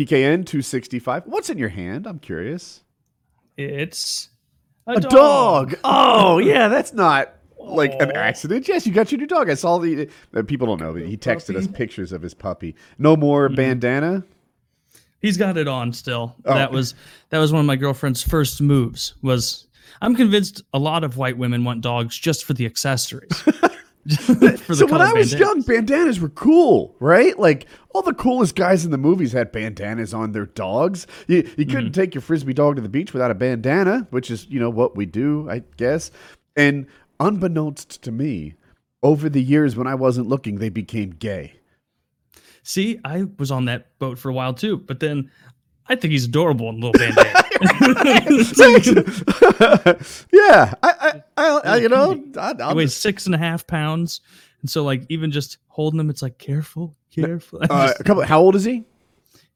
PKN 265. What's in your hand? I'm curious. It's a, A dog. Oh, yeah, that's not like an accident. Yes, you got your new dog. I saw the uh, people don't know, but he texted us pictures of his puppy. No more bandana. He's got it on still. Oh. That was that was one of my girlfriend's first moves. Was I'm convinced a lot of white women want dogs just for the accessories. so when I was bandanas. young, bandanas were cool, right? Like all the coolest guys in the movies had bandanas on their dogs. You you couldn't mm-hmm. take your frisbee dog to the beach without a bandana, which is you know what we do, I guess. And unbeknownst to me, over the years when I wasn't looking, they became gay. See, I was on that boat for a while too, but then I think he's adorable in little bandana. yeah, I, I, I, I you know, I, he weighs six and a half pounds, and so like even just holding him, it's like careful, careful. uh, a couple. How old is he?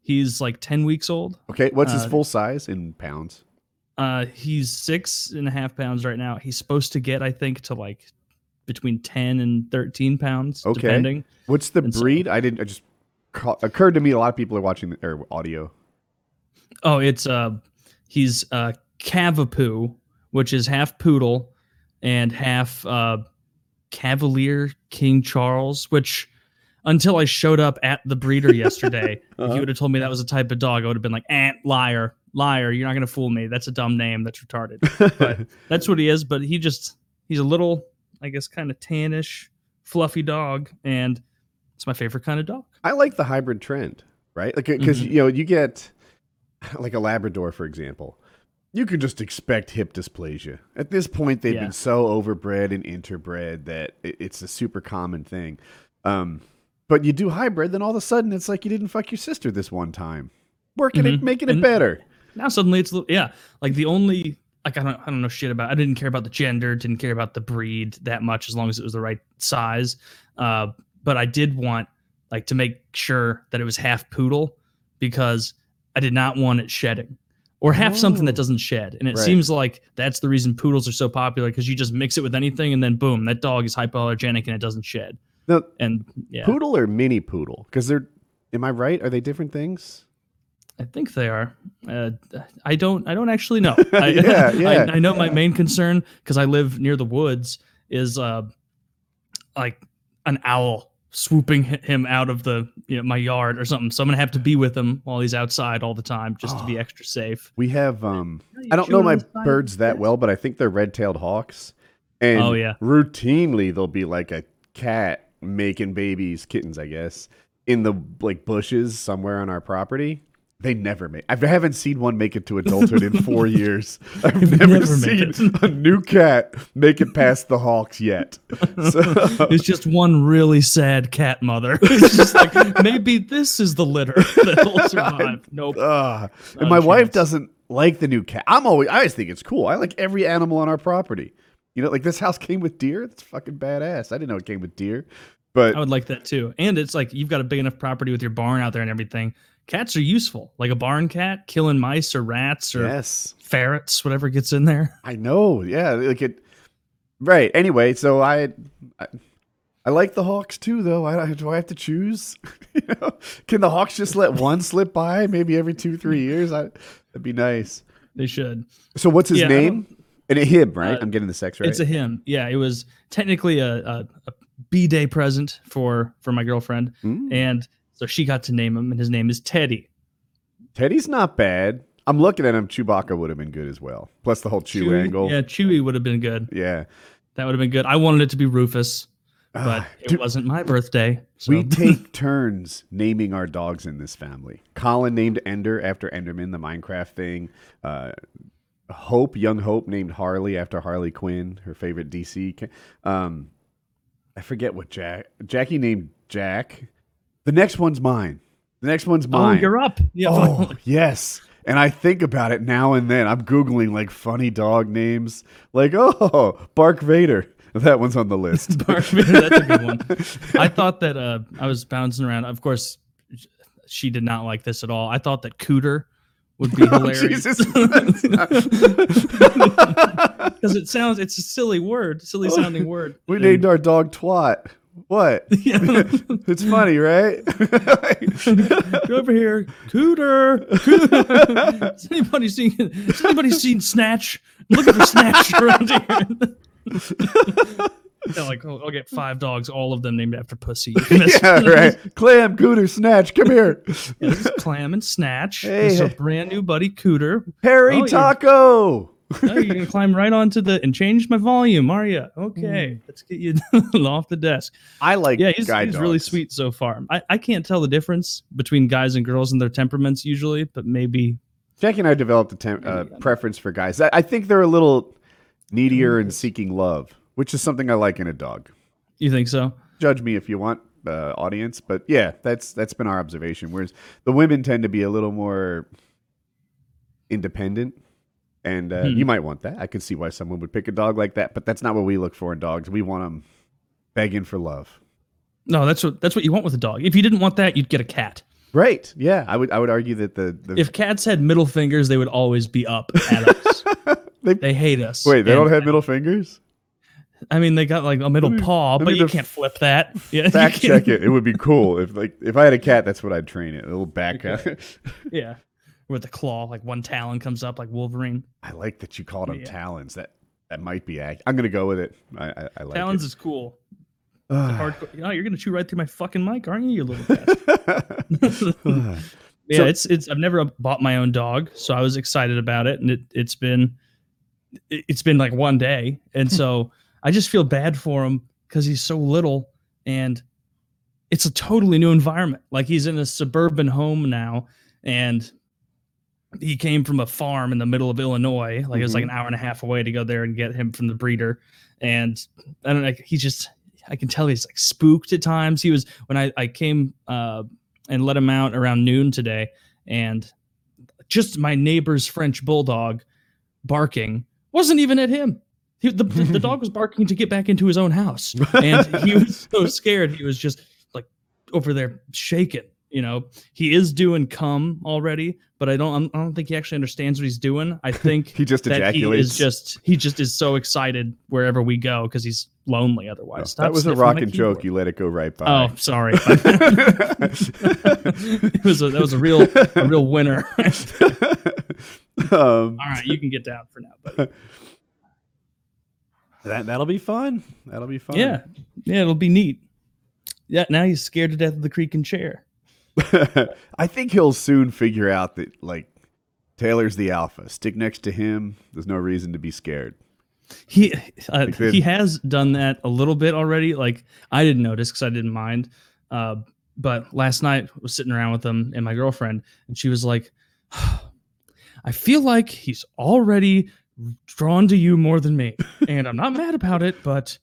he's like ten weeks old. Okay, what's his uh, full size in pounds? Uh, he's six and a half pounds right now. He's supposed to get, I think, to like between ten and thirteen pounds, Okay. depending. What's the and so- breed? I didn't. I just occurred to me. A lot of people are watching the, or audio. Oh, it's uh, he's uh Cavapoo, which is half poodle and half uh Cavalier King Charles, which until I showed up at the breeder yesterday, if Uh-huh. you would have told me that was a type of dog, I would have been like, eh, liar, liar, you're not gonna fool me. That's a dumb name. That's retarded. But that's what he is. But he just he's a little, I guess, kind of tannish, fluffy dog, and it's my favorite kind of dog. I like the hybrid trend, right? Like because Mhm. you know you get like a Labrador, for example. You can just expect hip dysplasia. At this point, they've Yeah. been so overbred and interbred that it's a super common thing. Um, but you do hybrid, then all of a sudden it's like you didn't fuck your sister this one time, working it, Mhm. making it And- better. Now suddenly it's yeah, like the only like I don't I don't know shit about. I didn't care about the gender, didn't care about the breed that much as long as it was the right size. Uh, but I did want like to make sure that it was half poodle because I did not want it shedding or have something that Oh. doesn't shed. And it Right. seems like that's the reason poodles are so popular because you just mix it with anything and then boom, that dog is hypoallergenic and it doesn't shed. Now, And yeah, poodle or mini poodle? Because they're, am I right? Are they different things? I think they are. Uh, I don't. I don't actually know. I, Yeah, yeah. I, I know my main concern because I live near the woods is uh, like an owl swooping him out of the you know my yard or something. So I'm gonna have to be with him while he's outside all the time just to be Oh. extra safe. We have um I don't know my birds that well, but I think they're red-tailed hawks. And Oh, yeah. routinely there'll be like a cat making babies, kittens, I guess, in the like bushes somewhere on our property. They never make. I haven't seen one make it to adulthood in four years. I've never, never seen a new cat make it past the hawks yet. So, It's just one really sad cat mother. It's just like maybe this is the litter that'll survive. Nope. uh, and my wife doesn't like the new cat. I'm always. I always think it's cool. I like every animal on our property. You know, like this house came with deer. That's fucking badass. I didn't know it came with deer, but I would like that too. And it's like you've got a big enough property with your barn out there and everything. Cats are useful, like a barn cat, killing mice or rats or yes, ferrets, whatever gets in there. I know. Yeah, like it. Right. Anyway, so I, I, I like the Hawks too, though. I do I have to choose? you know, can the Hawks just let one slip by, maybe every two, three years? I, that'd be nice. They should. So, what's his Yeah, name? And a him, right? Uh, I'm getting the sex right. It's a him. Yeah, it was technically a, a, a b day present for for my girlfriend, Mm. and so she got to name him, and his name is Teddy. Teddy's not bad. I'm looking at him. Chewbacca would have been good as well. Plus the whole Chew Chewie- angle. Yeah, Chewy would have been good. Yeah. That would have been good. I wanted it to be Rufus, but Ah, it dude, wasn't my birthday. So. we take turns naming our dogs in this family. Colin named Ender after Enderman, the Minecraft thing. Uh, Hope, young Hope, named Harley after Harley Quinn, her favorite DC. Um, I forget what Jack. Jackie named Jack. The next one's mine. The next one's oh, mine. you're up. Yeah. Oh, yes. And I think about it now and then. I'm Googling like funny dog names. Like, oh, Bark Vader. That one's on the list. Bark Vader, that's a good one. I thought that uh, I was bouncing around. Of course, she did not like this at all. I thought that Cooter would be Oh, hilarious Jesus. because it sounds it's a silly word, silly sounding word. we And named our dog Twat. What? It's funny, right? Go over here, Cooter. Cooter. Has anybody seen? Has anybody seen Snatch? I'm looking for Snatch around here. They're like, oh, I'll get five dogs, all of them named after pussy. yeah, right. Clam, Cooter, Snatch, come here. Yeah, this is Clam and Snatch. Hey, this is a brand new buddy, Cooter. Harry Oh, Taco. Oh, you're gonna climb right onto the and change my volume, are you? Okay, let's get you off the desk. I like Yeah, he's, guide he's really sweet so far. I, I can't tell the difference between guys and girls and their temperaments usually, but maybe Jackie and I developed a tem- uh, preference for guys. I, I think they're a little needier and seeking love, which is something I like in a dog. you think so. Judge me if you want, uh, audience, but yeah, that's that's been our observation. Whereas the women tend to be a little more independent, and uh, Hmm. you might want that. I can see why someone would pick a dog like that, but that's not what we look for in dogs. We want them begging for love. No, that's what that's what you want with a dog. If you didn't want that, you'd get a cat. Right? Yeah, I would. I would argue that the, the If cats had middle fingers, they would always be up at us. They- they hate us. wait, they And, don't have middle fingers. I mean, they got like a middle me- paw, but you can't flip that. Yeah, Fact check it. It would be cool if like if I had a cat, that's what I'd train it. A little back. Yeah, with the claw, like one talon comes up like Wolverine. I like that you called them Yeah. talons. That that might be. Ac- I'm gonna go with it. I, I, I like Talons it. is cool. Hardcore. Oh, you're gonna chew right through my fucking mic, aren't you, you little bastard? yeah, So- it's it's. I've never bought my own dog, so I was excited about it, and it it's been it's been like one day, and so I just feel bad for him because he's so little, and it's a totally new environment. Like he's in a suburban home now, and he came from a farm in the middle of Illinois. Like it was like an hour and a half away to go there and get him from the breeder, and I don't know. He just I can tell he's like spooked at times. He was when I I came uh, and let him out around noon today, and just my neighbor's French bulldog barking wasn't even at him. He, the, the dog was barking to get back into his own house, and he was so scared. He was just like over there shaking. You know, he is doing cum already, but I don't. I don't think he actually understands what he's doing. I think he just that he ejaculates. is just he just is so excited wherever we go because he's lonely otherwise. Stop that was a rocking joke. You let it go right by. Oh, sorry. it was a, that was a real a real winner. All um, right, you can get down for now, but that that'll be fun. That'll be fun. yeah, yeah, it'll be neat. Yeah, now he's scared to death of the creaking chair. I think he'll soon figure out that like Taylor's the alpha. Stick next to him. There's no reason to be scared. He uh, Like he has done that a little bit already. Like I didn't notice because I didn't mind. Uh, but last night I was sitting around with him and my girlfriend, and she was like, "I feel like he's already drawn to you more than me, and I'm not mad about it, but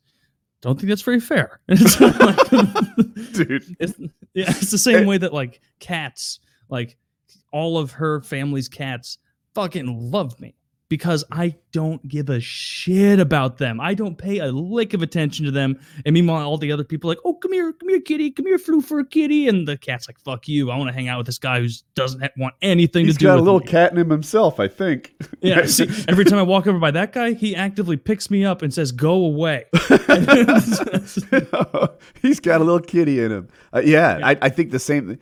don't think that's very fair." Like- Dude. it's, yeah, it's the same way that like cats, like all of her family's cats, fucking love me because I don't give a shit about them. I don't pay a lick of attention to them. And meanwhile, all the other people are like, oh, come here, come here, kitty, come here, flew for a kitty, and the cat's like, fuck you. I want to hang out with this guy who doesn't want anything He's to do He's got a little me. cat in him himself, I think. Yeah, see, every time I walk over by that guy, he actively picks me up and says, "Go away." He's got a little kitty in him. Uh, yeah, I, I think the same.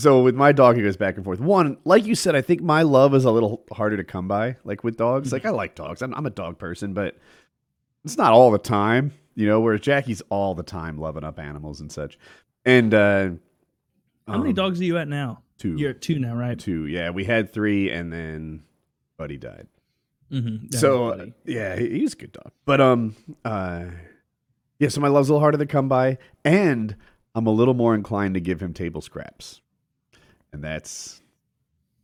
So with my dog, it goes back and forth. One, like you said, I think my love is a little harder to come by. Like with dogs, like I like dogs. I'm, I'm a dog person, but it's not all the time, you know. Whereas Jackie's all the time loving up animals and such. And uh, How many um, dogs are you at now? 2 You're at two now, right? two. Yeah, we had three, and then Buddy died. Mm-hmm. so uh, yeah, he's a good dog. But um, uh, yeah. So my love's a little harder to come by, and I'm a little more inclined to give him table scraps, and that's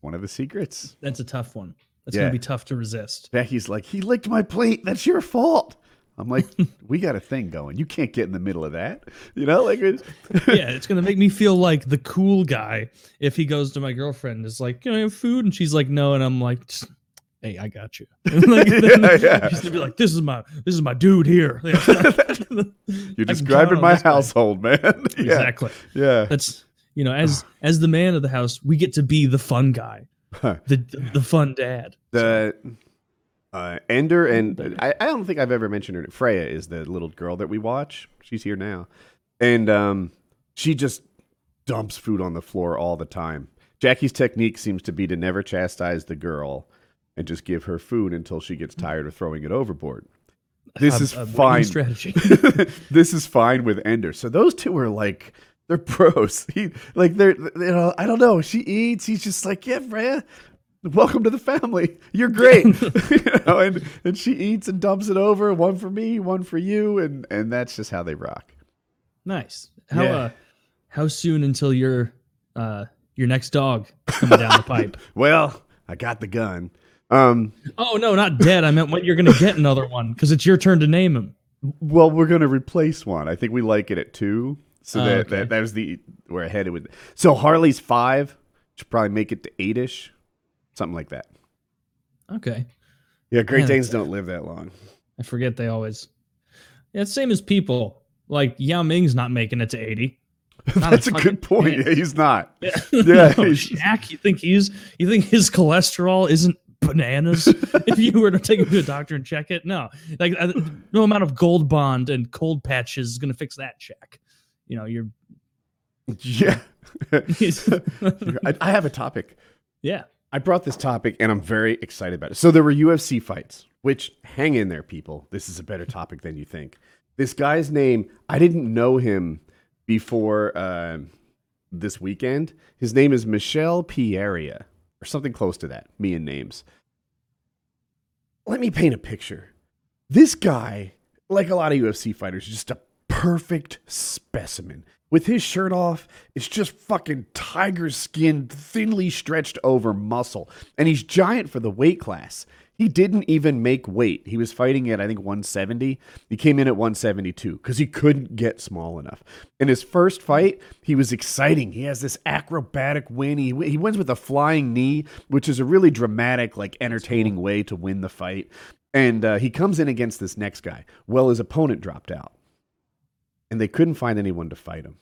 one of the secrets. that's a tough one. That's Yeah. gonna be tough to resist. Becky's like, he licked my plate. That's your fault. I'm like, we got a thing going. You can't get in the middle of that. You know, like it, yeah, it's gonna make me feel like the cool guy if he goes to my girlfriend and is like, "Can I have food?" and she's like, "No," and I'm like, "Hey, I got you." like, Yeah, yeah. She's gonna be like, "This is my this is my dude here." You're describing my guy. household, man. yeah, exactly. yeah. That's you know, as as the man of the house, we get to be the fun guy, the the fun dad. the uh, Ender and I, I don't think I've ever mentioned her. Freya is the little girl that we watch. She's here now. and um, she just dumps food on the floor all the time. Jackie's technique seems to be to never chastise the girl and just give her food until she gets tired of throwing it overboard. This A- is a winning fine. strategy. this is fine with Ender. So those two are like they're pros. He like they're you know I don't know. She eats. He's just like yeah, Freya. Welcome to the family. You're great. you know, and and she eats and dumps it over. One for me, one for you, and and that's just how they rock. Nice. How Yeah. uh, how soon until your uh your next dog coming down the pipe? Well, I got the gun. Um, Oh no, not dead. I meant when you're gonna get another one because it's your turn to name him. well, we're gonna replace one. I think we like it at two. So Oh, that, okay. that that was the where I headed with. So Harley's five. Should probably make it to eight ish, something like that. Okay. Yeah, Great. Danes don't live that long. I forget they always. Yeah, same as people. Like Yao Ming's not making it to eighty. Not That's a fucking good point. Yeah, he's not. Yeah, Yeah, no, Shaq. You think he's? You think his cholesterol isn't bananas? if you were to take him to a doctor and check it, no. Like uh, no amount of gold bond and cold patches is gonna fix that check. You know, you're. Yeah. I, I have a topic. yeah. I brought this topic and I'm very excited about it. So there were UFC fights, which hang in there, people. This is a better topic than you think. This guy's name, I didn't know him before uh, this weekend. His name is Michelle Pieria, or something close to that. Me and names. Let me paint a picture. This guy, like a lot of UFC fighters, is just a perfect specimen. With his shirt off, it's just fucking tiger skin, thinly stretched over muscle. And he's giant for the weight class. He didn't even make weight. He was fighting at, I think, 170. He came in at 172 because he couldn't get small enough. In his first fight, he was exciting. He has this acrobatic win. He, he wins with a flying knee, which is a really dramatic, like entertaining way to win the fight. And uh, he comes in against this next guy. Well, his opponent dropped out and they couldn't find anyone to fight him.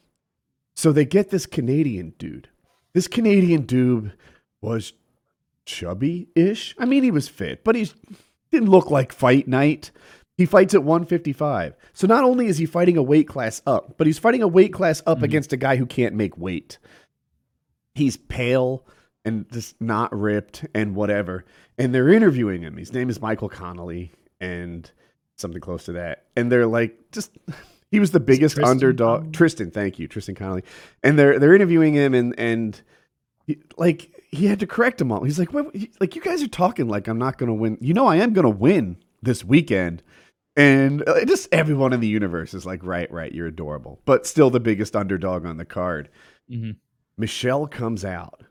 So they get this Canadian dude. This Canadian dude was chubby ish. I mean, he was fit, but he didn't look like fight night. He fights at 155. So not only is he fighting a weight class up, but he's fighting a weight class up mm-hmm. against a guy who can't make weight. He's pale and just not ripped and whatever. And they're interviewing him. His name is Michael Connolly and something close to that. And they're like, just he was the biggest Tristan underdog. Tristan, thank you, Tristan Connolly. And they're they're interviewing him and and he, like he had to correct them all. He's like, what, he- like you guys are talking like I'm not going to win. You know, I am going to win this weekend. And uh, just everyone in the universe is like, right, right, you're adorable, but still the biggest underdog on the card. Mhm. Michelle comes out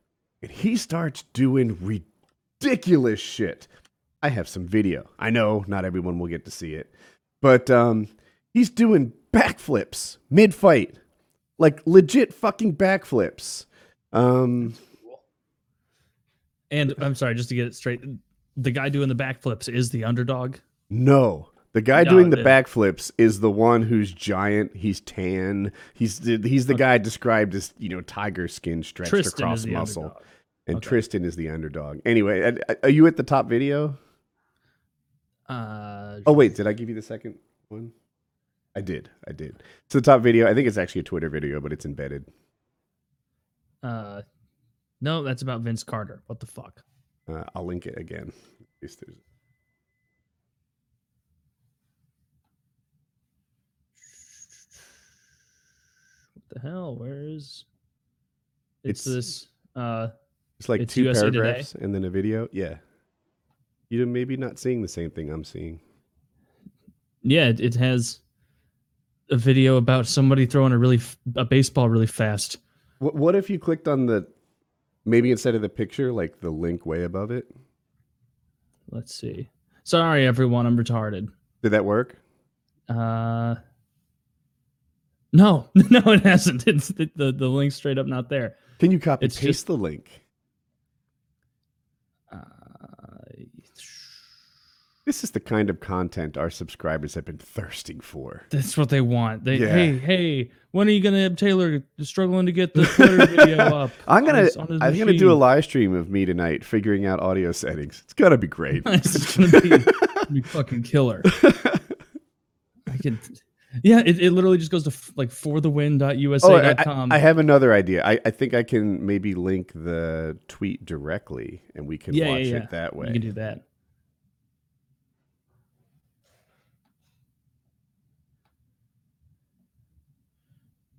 and he starts doing ridiculous shit. I have some video. I know not everyone will get to see it, but um, he's doing backflips mid fight, like legit fucking backflips. Um, And I'm sorry, just to get it straight, the guy doing the backflips is the underdog. no, the guy No, doing the backflips is the one who's giant. He's tan. He's the, he's the guy described as you know tiger skin stretched Tristan across muscle, underdog. and Okay. Tristan is the underdog. Anyway, are- are you at the top video? Uh, Oh wait, did I give you the second one? I did. I did. So the top video, I think it's actually a Twitter video, but it's embedded. uh, no, that's about Vince Carter. What the fuck? Uh, I'll link it again. What the hell? Where is? It's, It's- this. Uh, It's like It's two USA Today? paragraphs and then a video. Yeah. You're maybe not seeing the same thing I'm seeing. yeah, it, it has a video about somebody throwing a really f- a baseball really fast. What, what if you clicked on the maybe instead of the picture, like the link way above it? Let's see. Sorry, everyone, I'm retarded. Did that work? Uh, no, no, it hasn't. It's the the, the link's straight up not there. Can you copy It's paste just- the link? Uh, This is the kind of content our subscribers have been thirsting for. that's what they want. They Yeah. hey hey, when are you gonna have Taylor struggling to get the Twitter video up? I'm gonna his- on his I'm gonna do a live stream of me tonight figuring out audio settings. It's gonna be great. it's gonna be, be fucking killer. I can. Yeah, it, it literally just goes to f- like Oh, I, forthewin.usa.com. I- have another idea. I, I think I can maybe link the tweet directly, and we can Yeah, yeah, watch yeah. it that way. You can do that.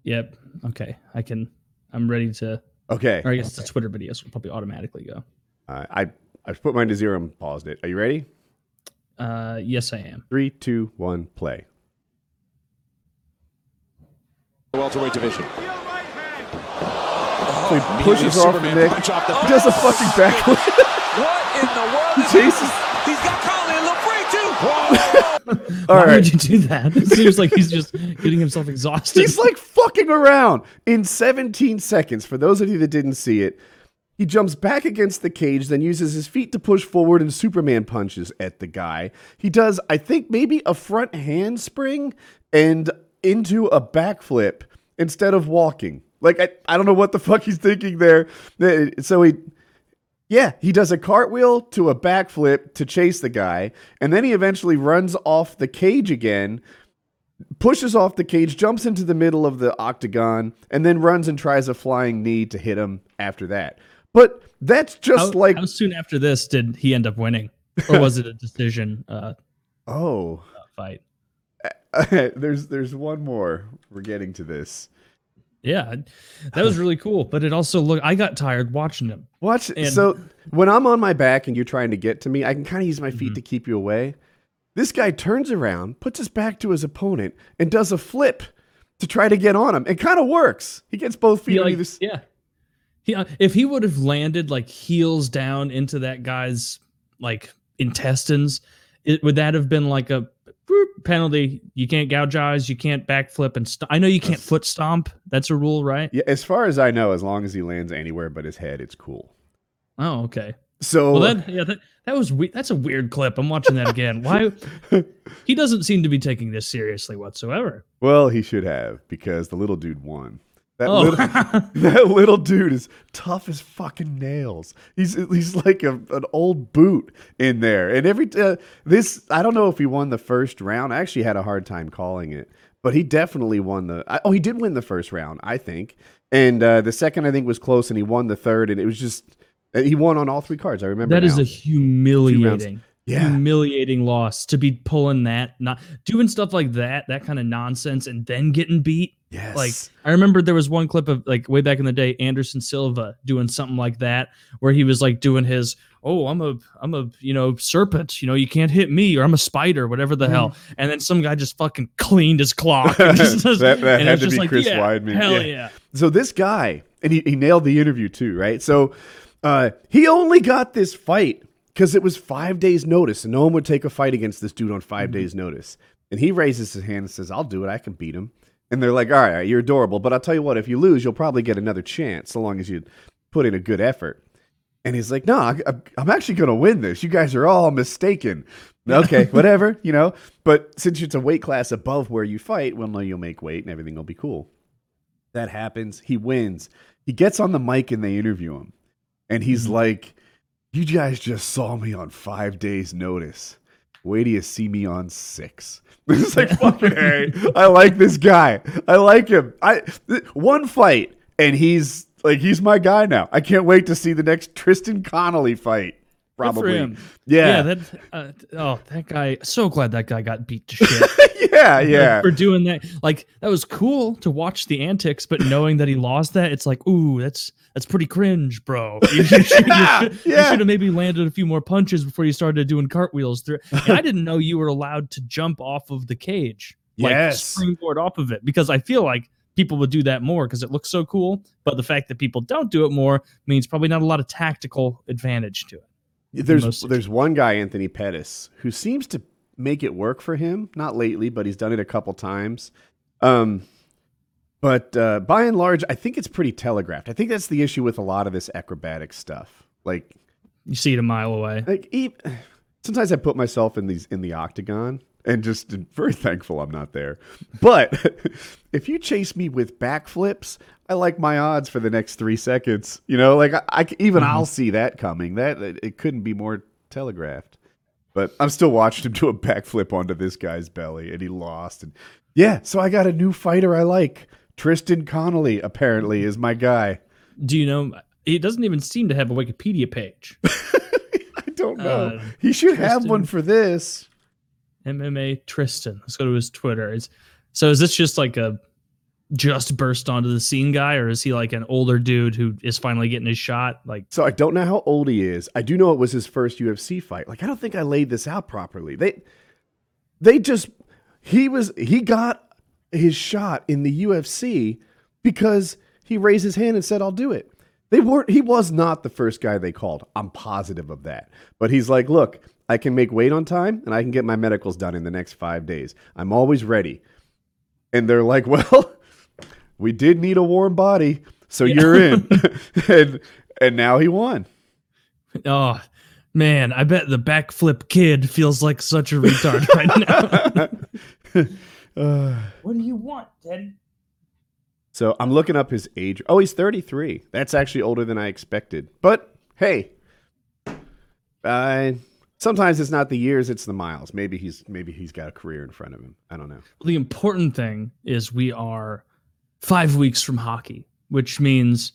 Yep. Okay. I can. I'm ready to. Okay, Or I guess the Twitter videos will probably automatically go. uh, I I've put mine to zero and paused it. Are you ready? Uh, yes, I am. Three, two, one, play. The welterweight division. So he pushes off the Superman neck. punch off the He does a fucking backflip. What in the world is Jesus. He's got Colin and LaFrey too. All Why right. would you do that? It seems like he's just getting himself exhausted. He's like fucking around in 17 seconds. For those of you that didn't see it, he jumps back against the cage, then uses his feet to push forward and Superman punches at the guy. He does, I think, maybe a front handspring and into a backflip instead of walking. Like, I, I don't know what the fuck he's thinking there. So he. Yeah, he does a cartwheel to a backflip to chase the guy, and then he eventually runs off the cage again, pushes off the cage, jumps into the middle of the octagon, and then runs and tries a flying knee to hit him after that. But that's how, just like how soon after this did he end up winning, or was it a decision uh, oh, fight? there's there's one more. We're getting to this. Yeah, that was really cool. But it also look. I got tired watching him. Watch. And- so when I'm on my back and you're trying to get to me, I can kind of use my feet Mm-hmm. to keep you away. This guy turns around, puts his back to his opponent, and does a flip to try to get on him. It kind of works. He gets both feet like, either. yeah. He, uh, if he would have landed like heels down into that guy's like intestines, it would that have been like a boop, penalty? You can't gouge eyes. You can't backflip and st- I know you can't foot stomp. That's a rule, right? Yeah, as far as I know, as long as he lands anywhere but his head, it's cool. Oh, okay. So Well, then, yeah, that, that was we- that's a weird clip. I'm watching that again. Why? he doesn't seem to be taking this seriously whatsoever. well, he should have because the little dude won. That Oh, little that little dude is tough as fucking nails. He's he's like a, an old boot in there. And every uh, this I don't know if he won the first round. I actually had a hard time calling it, but he definitely won the. I- Oh, he did win the first round, I think. And uh, the second I think was close, and he won the third, and it was just he won on all three cards. I remember that is now. a humiliating, Yeah. humiliating loss to be pulling that, not doing stuff like that, that kind of nonsense, and then getting beat. yes. Like I remember there was one clip of like way back in the day, Anderson Silva doing something like that, where he was like doing his, oh, I'm a, I'm a, you know, serpent, you know, you can't hit me, or I'm a spider, whatever the hell. And then some guy just fucking cleaned his clock. and just- That- that and had to be like, Chris yeah, Weidman, Hell yeah. yeah. So this guy, and he, he nailed the interview too, right? So uh, he only got this fight because it was five days' notice, and no one would take a fight against this dude on 5 days' notice. And he raises his hand and says, "I'll do it. I can beat him." And they're like, "All right, you're adorable, but I'll tell you what. If you lose, you'll probably get another chance, so long as you put in a good effort." And he's like, "No, I, I'm actually going to win this. You guys are all mistaken." Okay, whatever, you know. But since it's a weight class above where you fight, well, no, you'll make weight and everything will be cool. That happens. He wins. He gets on the mic and they interview him. And he's Mhm. like, You guys just saw me on five days' notice. Wait till you see me on six. it's like, fucking hey, I like this guy. I like him. I th- one fight, and he's like, he's my guy now. I can't wait to see the next Tristan Connolly fight. Probably. Yeah. Yeah, that. Uh, oh, that guy. So glad that guy got beat to shit. yeah. like, Yeah. for doing that. Like that was cool to watch the antics, but knowing that he lost that, it's like, ooh, that's that's pretty cringe, bro. You, should, you should, you Yeah. should have maybe landed a few more punches before you started doing cartwheels through. And I didn't know you were allowed to jump off of the cage, like Yes. springboard off of it, because I feel like people would do that more because it looks so cool. But the fact that people don't do it more means probably not a lot of tactical advantage to it. There's most there's one guy, Anthony Pettis, who seems to make it work for him. Not lately, but he's done it a couple times. Um, but uh, by and large, I think it's pretty telegraphed. I think that's the issue with a lot of this acrobatic stuff. Like, You see it a mile away. like sometimes I put myself in these in the octagon and just very thankful I'm not there. But if you chase me with backflips, I like my odds for the next three seconds. You know, like I even I'll see that coming. That it, couldn't be more telegraphed. But I'm still watching him do a backflip onto this guy's belly, and he lost. And Yeah, so I got a new fighter I like. Tristan Connolly apparently is my guy. Do you know? He doesn't even seem to have a Wikipedia page. I don't know. Uh, he should have one for this. MMA Tristan. Let's go to his Twitter. Is so is this just like a just burst onto the scene guy, or is he like an older dude who is finally getting his shot? Like, So I don't know how old he is. I do know it was his first UFC fight. Like I don't think I laid this out properly. They they just he was he got his shot in the UFC because he raised his hand and said I'll do it. They weren't he was not the first guy they called. I'm positive of that. But he's like, "Look, I can make weight on time and I can get my medicals done in the next 5 days. I'm always ready." And they're like, "Well, we did need a warm body, so you're in." and and now he won. oh man, I bet the backflip kid feels like such a retard right now. Uh, what do you want, Teddy? so I'm looking up his age. Oh, he's 33. That's actually older than I expected. But hey, uh, sometimes it's not the years, it's the miles. Maybe he's maybe he's got a career in front of him. I don't know. The important thing is we are five weeks from hockey, which means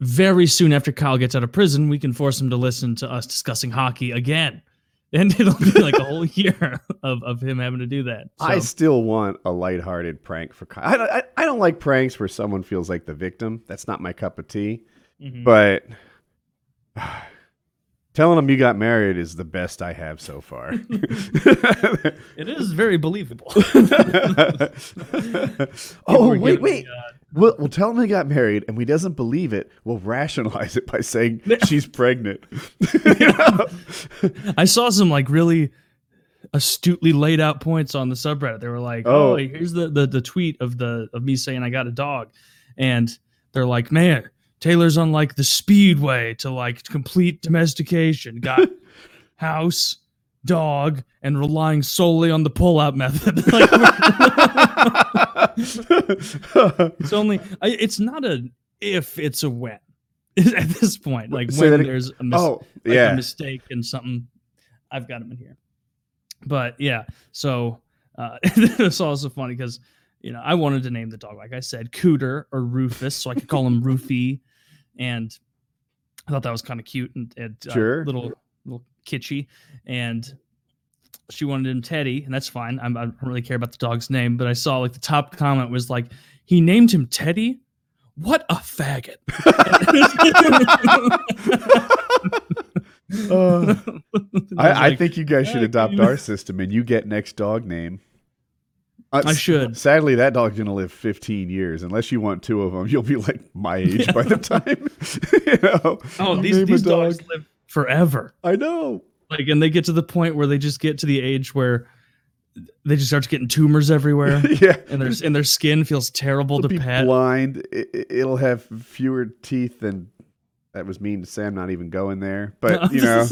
very soon after Kyle gets out of prison, we can force him to listen to us discussing hockey again. And it'll be like a whole year of, of him having to do that. So, I still want a lighthearted prank for Kyle. I, don't- I, I don't like pranks where someone feels like the victim. That's not my cup of tea. Mhm. But telling them you got married is the best I have so far. it is very believable. oh, We're wait, wait. uh, We'll, we'll tell him he got married and he doesn't believe it. We'll rationalize it by saying she's pregnant. I saw some like really astutely laid out points on the subreddit. They were like, "Oh, Oh. here's the, the the tweet of the of me saying I got a dog," and they're like, "Man, Taylor's on like the speedway to like complete domestication. Got house, dog, and relying solely on the pull-out method." Like, it's only it's not a if, it's a when. At this point, like Say when there's a mis- oh, like yeah. a mistake and something. I've got him in here, but yeah. So uh, it's also funny because you know I wanted to name the dog like I said Cooter or Rufus, so I could call him Roofy, and I thought that was kind of cute and, and uh, Sure. little little kitschy, and she wanted him Teddy, and that's fine. I'm, I don't really care about the dog's name, but I saw like the top comment was like he named him Teddy. What a faggot! Uh, I, I like, think you guys should "Ah, adopt our system and you get next dog name. Uh, I s- should. Sadly, that dog's gonna live 15 years. Unless you want two of them, you'll be like my age by the time. you know. Oh, You these name a dogs live forever. I know. Like, and they get to the point where they just get to the age where they just start getting tumors everywhere, yeah. and their and their skin feels terrible It'll to be pet. blind. It, it- it'll have fewer teeth than. That was mean to say. I'm not even going there, but you know.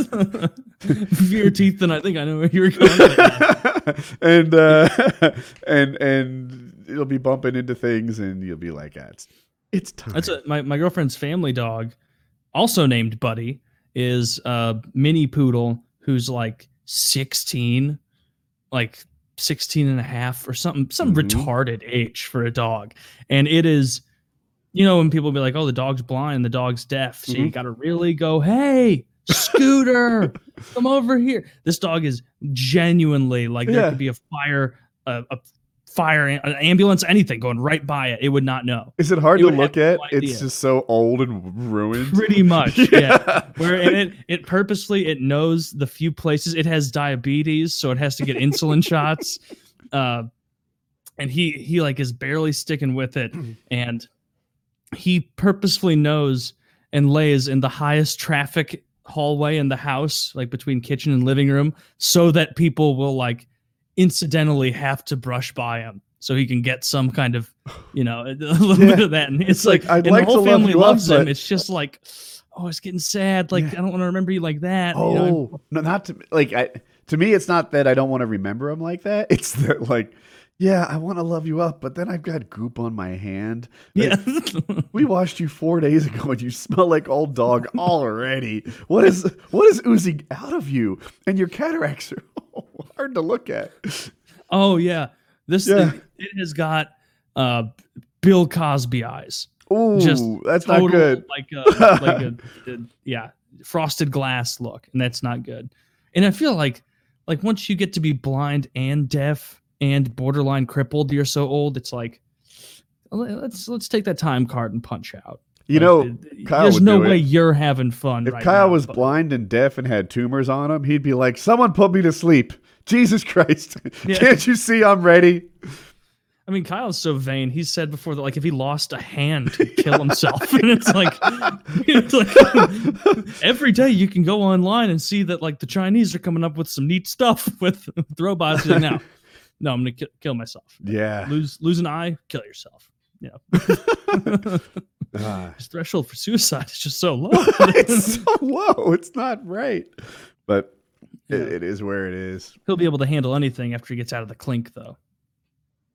fewer teeth than I think I know where you were going. and uh, and and it'll be bumping into things, and you'll be like, ah, "It's it's time." That's a, my my girlfriend's family dog, also named Buddy, is a mini poodle who's like 16, like 16 and a half or something, some Mhm. retarded age for a dog. And it is, you know, when people be like, oh, the dog's blind, the dog's deaf. So you Mhm. got to really go, hey, Scooter, come over here. This dog is genuinely like there Yeah. could be a fire, a, a fire, an ambulance, anything going right by it. It would not know. Is it hard you to look at? no It's just so old and ruined. Pretty much, yeah. Where and it it purposely it knows the few places it has diabetes, so it has to get insulin shots. Uh, and he he like is barely sticking with it, and he purposefully knows and lays in the highest traffic hallway in the house, like between kitchen and living room, so that people will like incidentally have to brush by him. So he can get some kind of, you know, a little Yeah. bit of that. And it's, It's like, like, and like the whole to love family up, loves him. but- It's just like, oh, it's getting sad. Like, Yeah. I don't want to remember you like that. you Oh know? no, not to like I. To me, it's not that I don't want to remember him like that. It's that like, yeah, I want to love you up, but then I've got goop on my hand. yeah. We washed you four days ago, and you smell like old dog already. What is what is oozing out of you? And your cataracts are hard to look at. oh, yeah. This Yeah. thing, it has got uh, Bill Cosby eyes. Ooh, Just that's Total, not good. Like a, like a, a- yeah, frosted glass look, and that's not good. And I feel like like once you get to be blind and deaf and borderline crippled, you're so old. It's like let's let's take that time card and punch out. You Like, know, Kyle there's no way it. you're having fun. if right Kyle now, was but- blind and deaf and had tumors on him, he'd be like, "Someone put me to sleep." Jesus Christ! Yeah. Can't you see I'm ready? I mean, Kyle's so vain. He said before that, like, if he lost a hand, he'd kill himself. and it's like, it's like every day you can go online and see that, like, the Chinese are coming up with some neat stuff with, with robots. He's like, no, no, I'm gonna ki- kill myself. Yeah. Lose lose an eye, kill yourself. Yeah, Ah. his threshold for suicide is just so low. it's so low. It's not right. But it, Yeah. it is where it is. He'll be able to handle anything after he gets out of the clink, though.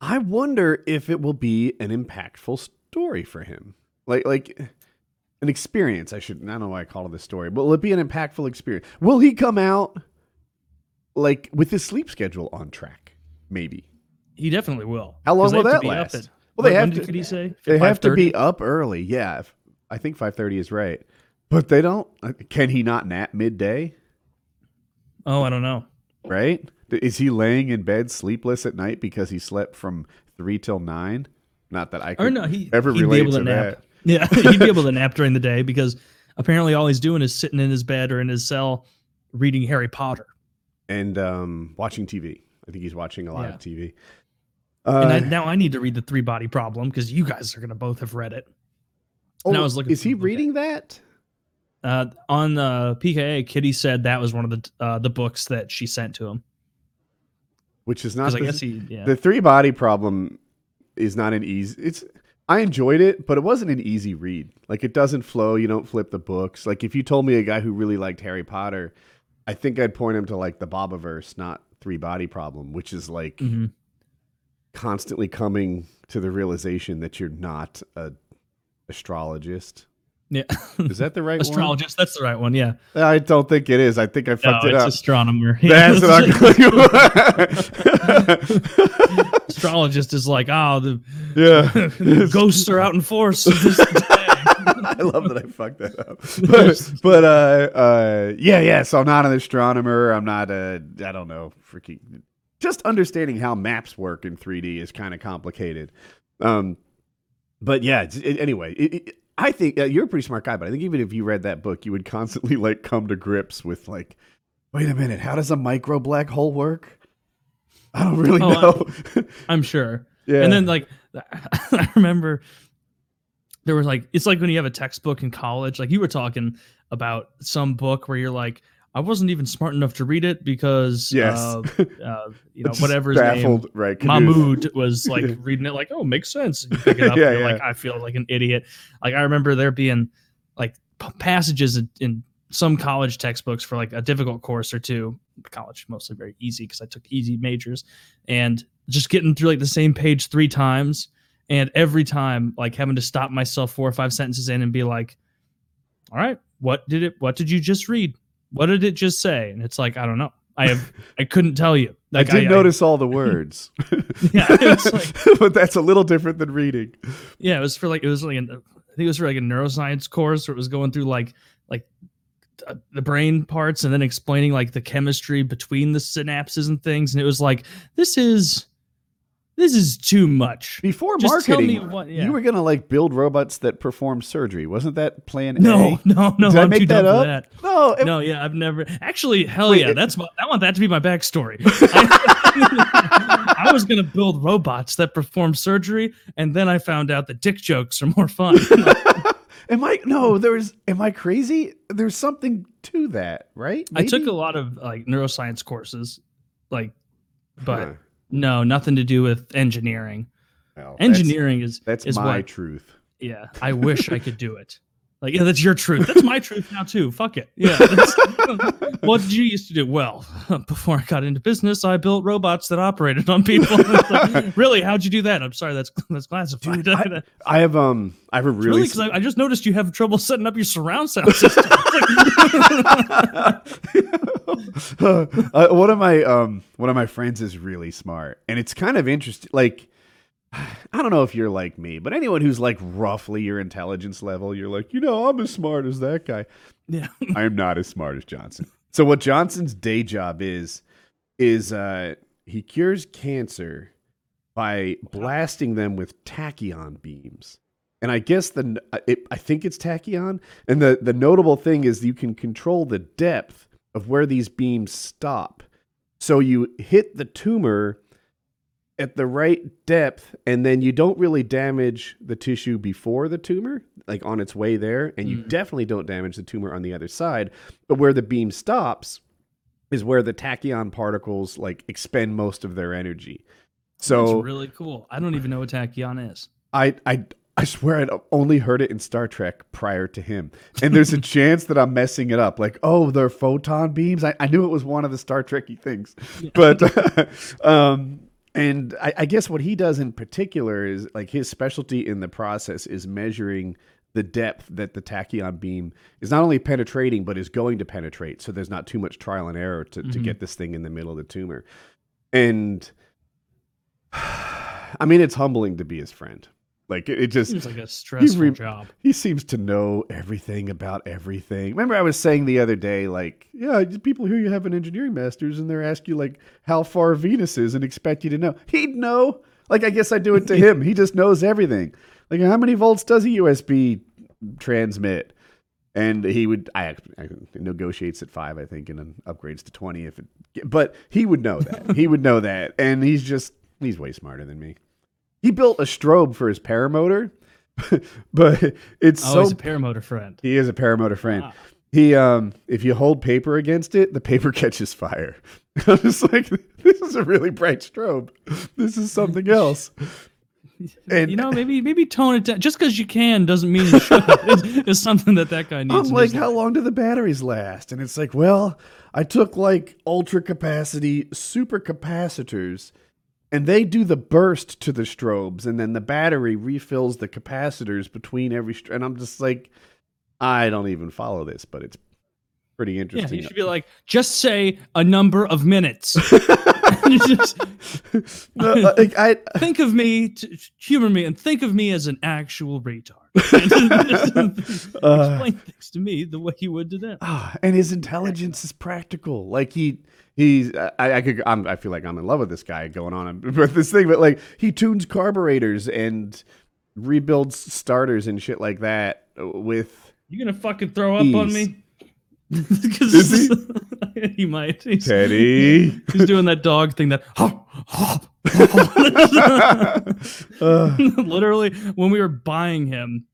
I wonder if it will be an impactful story for him. Like like an experience. I should I don't know why I call it a story, but will it be an impactful experience? Will he come out like with his sleep schedule on track? Maybe. He definitely will. How long will that last? at- Well, they have to- Could he say They have to be up early. Yeah. if- I think 5:30 is right. But they don't uh, can he not nap midday? Oh, I don't know. right? Is he laying in bed sleepless at night because he slept from three till nine? Not that I could Or no, he ever he'd be relate able to, to nap. that. Yeah, he'd be able to nap during the day because apparently all he's doing is sitting in his bed or in his cell reading Harry Potter. And um, watching TV. I think he's watching a lot Yeah. of TV. and I, Uh, now I need to read the three body problem because you guys are gonna both have read it. and I oh, was looking is he the reading that? Uh, on uh, PKA, Kitty said that was one of the uh, the books that she sent to him Which is not because I the, guess he yeah the three body problem is not an easy. It's I enjoyed it, but it wasn't an easy read. Like it doesn't flow. You don't flip the books. Like if you told me a guy who really liked Harry Potter, I think I'd point him to like the Bobiverse, not Three Body Problem, which is like Mhm. constantly coming to the realization that you're not a astrologist. yeah Is that the right astrologist. That's the right one. Yeah. I don't think it is. I think I no, fucked it up. astronomer. That's what I'm going astrologist is like oh the Yeah. ghosts are out in force this day. I love that I fucked that up. But, but uh, uh, yeah, yeah. So I'm not an astronomer. I'm not a, I don't know, freaking. Just understanding how maps work in 3D is kind of complicated. Um, but yeah. it- anyway, it, it, I think uh, you're a pretty smart guy, but I think even if you read that book, you would constantly like come to grips with like, wait a minute, how does a micro black hole work? I don't really Oh, know. I'm sure. yeah. And then like I remember there was like it's like when you have a textbook in college, like you were talking about some book where you're like, I wasn't even smart enough to read it because Yes. uh, uh, you know, whatever his name right? Mahmood was like reading it like, oh, makes sense. You pick it up, Yeah, you're yeah. like, I feel like an idiot. Like I remember there being like p- passages in, in some college textbooks for like a difficult course or two. College mostly very easy because I took easy majors, and just getting through like the same page three times, and every time like having to stop myself four or five sentences in and be like, all right, what did it? What did you just read? What did it just say? And it's like I don't know. I have I couldn't tell you. Like, I did notice all the words. Yeah, like- but that's a little different than reading. Yeah, it was for like it was like an, I think it was for like a neuroscience course where it was going through like like uh, the brain parts and then explaining like the chemistry between the synapses and things, and it was like this is this is too much. Before Just tell marketing, me what- yeah. you were gonna like build robots that perform surgery. Wasn't that plan No, A? no, no. Did I I'm make too that up? that. No, it- No, yeah, I've never actually. Hell Wait, yeah, it- that's my, I want that to be my backstory. I was gonna build robots that perform surgery, and then I found out that dick jokes are more fun. am I? No, there's. Am I crazy? There's something to that, right? I took a lot of like neuroscience courses, like, but Huh. No, nothing to do with engineering. Well, that's- Engineering is That's, is my what. truth. Yeah, I wish I could do it. Like, yeah, that's your truth. That's my truth now too. Fuck it. Yeah. what did you used to do? Well, before I got into business, I built robots that operated on people. Like, really? How'd you do that? I'm sorry. That's that's classified. I, I have um. I have a really? really. Because I, I just noticed you have trouble setting up your surround sound system. uh, one of my um one of my friends is really smart, and it's kind of interesting. Like, I don't know if you're like me, but anyone who's like roughly your intelligence level, you're like, you know, I'm as smart as that guy. Yeah. I am not as smart as Johnson. So what Johnson's day job is is uh he cures cancer by blasting them with tachyon beams. And I guess the it, I think it's tachyon. And the the notable thing is you can control the depth of where these beams stop. So you hit the tumor at the right depth and then you don't really damage the tissue before the tumor like on its way there and you Mm. definitely don't damage the tumor on the other side but where the beam stops is where the tachyon particles like expend most of their energy so That's really cool. I don't even know what tachyon is. I I I swear I'd only heard it in Star Trek prior to him. And there's a chance that I'm messing it up. Like, oh, they're photon beams. I, I knew it was one of the Star Trekky things. But um and I, I guess what he does in particular is like his specialty in the process is measuring the depth that the tachyon beam is not only penetrating but is going to penetrate so there's not too much trial and error to, to Mhm. get this thing in the middle of the tumor and i mean it's humbling to be his friend like it, it just Seems like a stressful re- job. he seems to know everything about everything. Remember, I was saying the other day, like, yeah, people hear you have an engineering master's and they're ask you like how far Venus is and expect you to know. He'd know. Like, I guess I do it to him. He just knows everything. Like, how many volts does a USB transmit? And he would, I, I negotiates at five, I think, and then upgrades to twenty if it. But he would know that. he would know that, and he's just he's way smarter than me. He built a strobe for his paramotor, but it's Oh, so he's a paramotor friend. he is a paramotor friend. Ah. He um if you hold paper against it, the paper catches fire. I'm just like this is a really bright strobe. This is something else. And you know, maybe maybe tone it down. Just because you can doesn't mean should. it's, it's something that that guy needs. I'm like, how long do the batteries last? And it's like, well, I took like ultra capacity super capacitors, and they do the burst to the strobes, and then the battery refills the capacitors between every. Stro- and I'm just like, I don't even follow this, but it's pretty Yeah, interesting. you should be like, just say a number of minutes. just No, like, I think of me, to humor me, and think of me as an actual retard. Uh. Explain things to me the way you would to them. Ah, and his intelligence is practical. Like he, he's. I, I could. I'm, I feel like I'm in love with this guy going on with this thing, but like he tunes carburetors and rebuilds starters and shit like that with You're gonna fucking throw up on me? Is he? he might. He's, Teddy. he's doing that dog thing that. Literally, when we were buying him,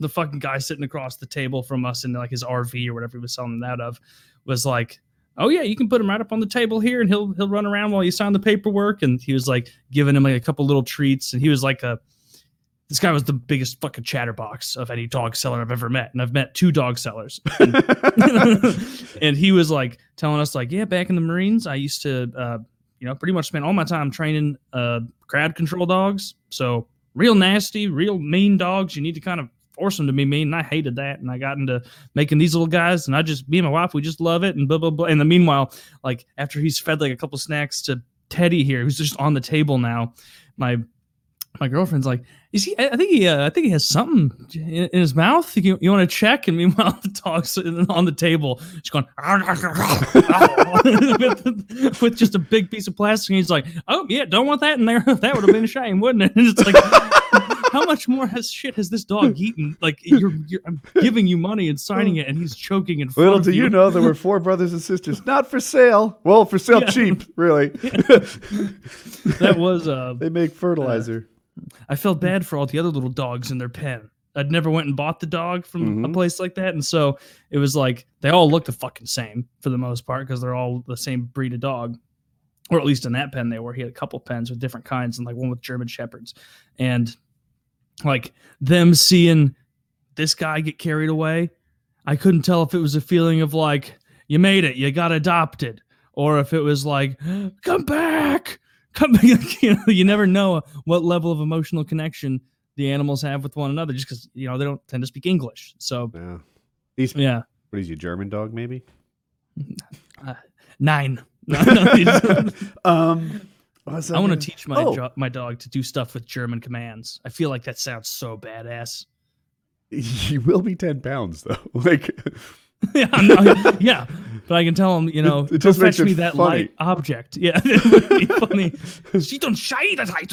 the fucking guy sitting across the table from us in like his RV or whatever he was selling that of was like, "Oh yeah, you can put him right up on the table here, and he'll he'll run around while you sign the paperwork." And he was like giving him like a couple little treats, and he was like a. This guy was the biggest fucking chatterbox of any dog seller I've ever met, and I've met two dog sellers. and he was like telling us like yeah back in the marines i used to uh, you know pretty much spend all my time training uh, crowd control dogs. So real nasty real mean dogs. You need to kind of force them to be mean. And i hated that and i got into making these little guys and i just me and my wife we just love it and blah blah blah. And the meanwhile like after he's fed like a couple snacks to teddy here who's just on the table now my my girlfriend's like, "Is he? I think he. Uh, I think he has something in, in his mouth. You, you want to check?" And meanwhile, the dog's on the table, just going with, with just a big piece of plastic. And he's like, "Oh yeah, don't want that in there. That would have been a shame, wouldn't it?" And it's like, how much more has shit has this dog eaten? Like you're, you're I'm giving you money and signing it, and he's choking and. little do you know, there were four brothers and sisters, not for sale. Well, for sale Yeah. cheap, really. that was uh, they make fertilizer. I felt bad for all the other little dogs in their pen. I'd never went and bought the dog from a Mhm. place like that, and so it was like they all look the fucking same for the most part because they're all the same breed of dog, or at least in that pen they were. He had a couple pens with different kinds, and like one with German shepherds, and like them seeing this guy get carried away. I couldn't tell if it was a feeling of like you made it, you got adopted, or if it was like come back. you know, you never know what level of emotional connection the animals have with one another, just because you know they don't tend to speak English. So Yeah. These yeah, what is you, German dog maybe? Nine. No, no, um, I want to teach my Oh, jo- my dog to do stuff with German commands. I feel like that sounds so badass. He will be ten pounds though. Like yeah, not- yeah, but I can tell him, you know, It- it just fetch me that funny. light object. Yeah, it would be funny. She don't shy that height.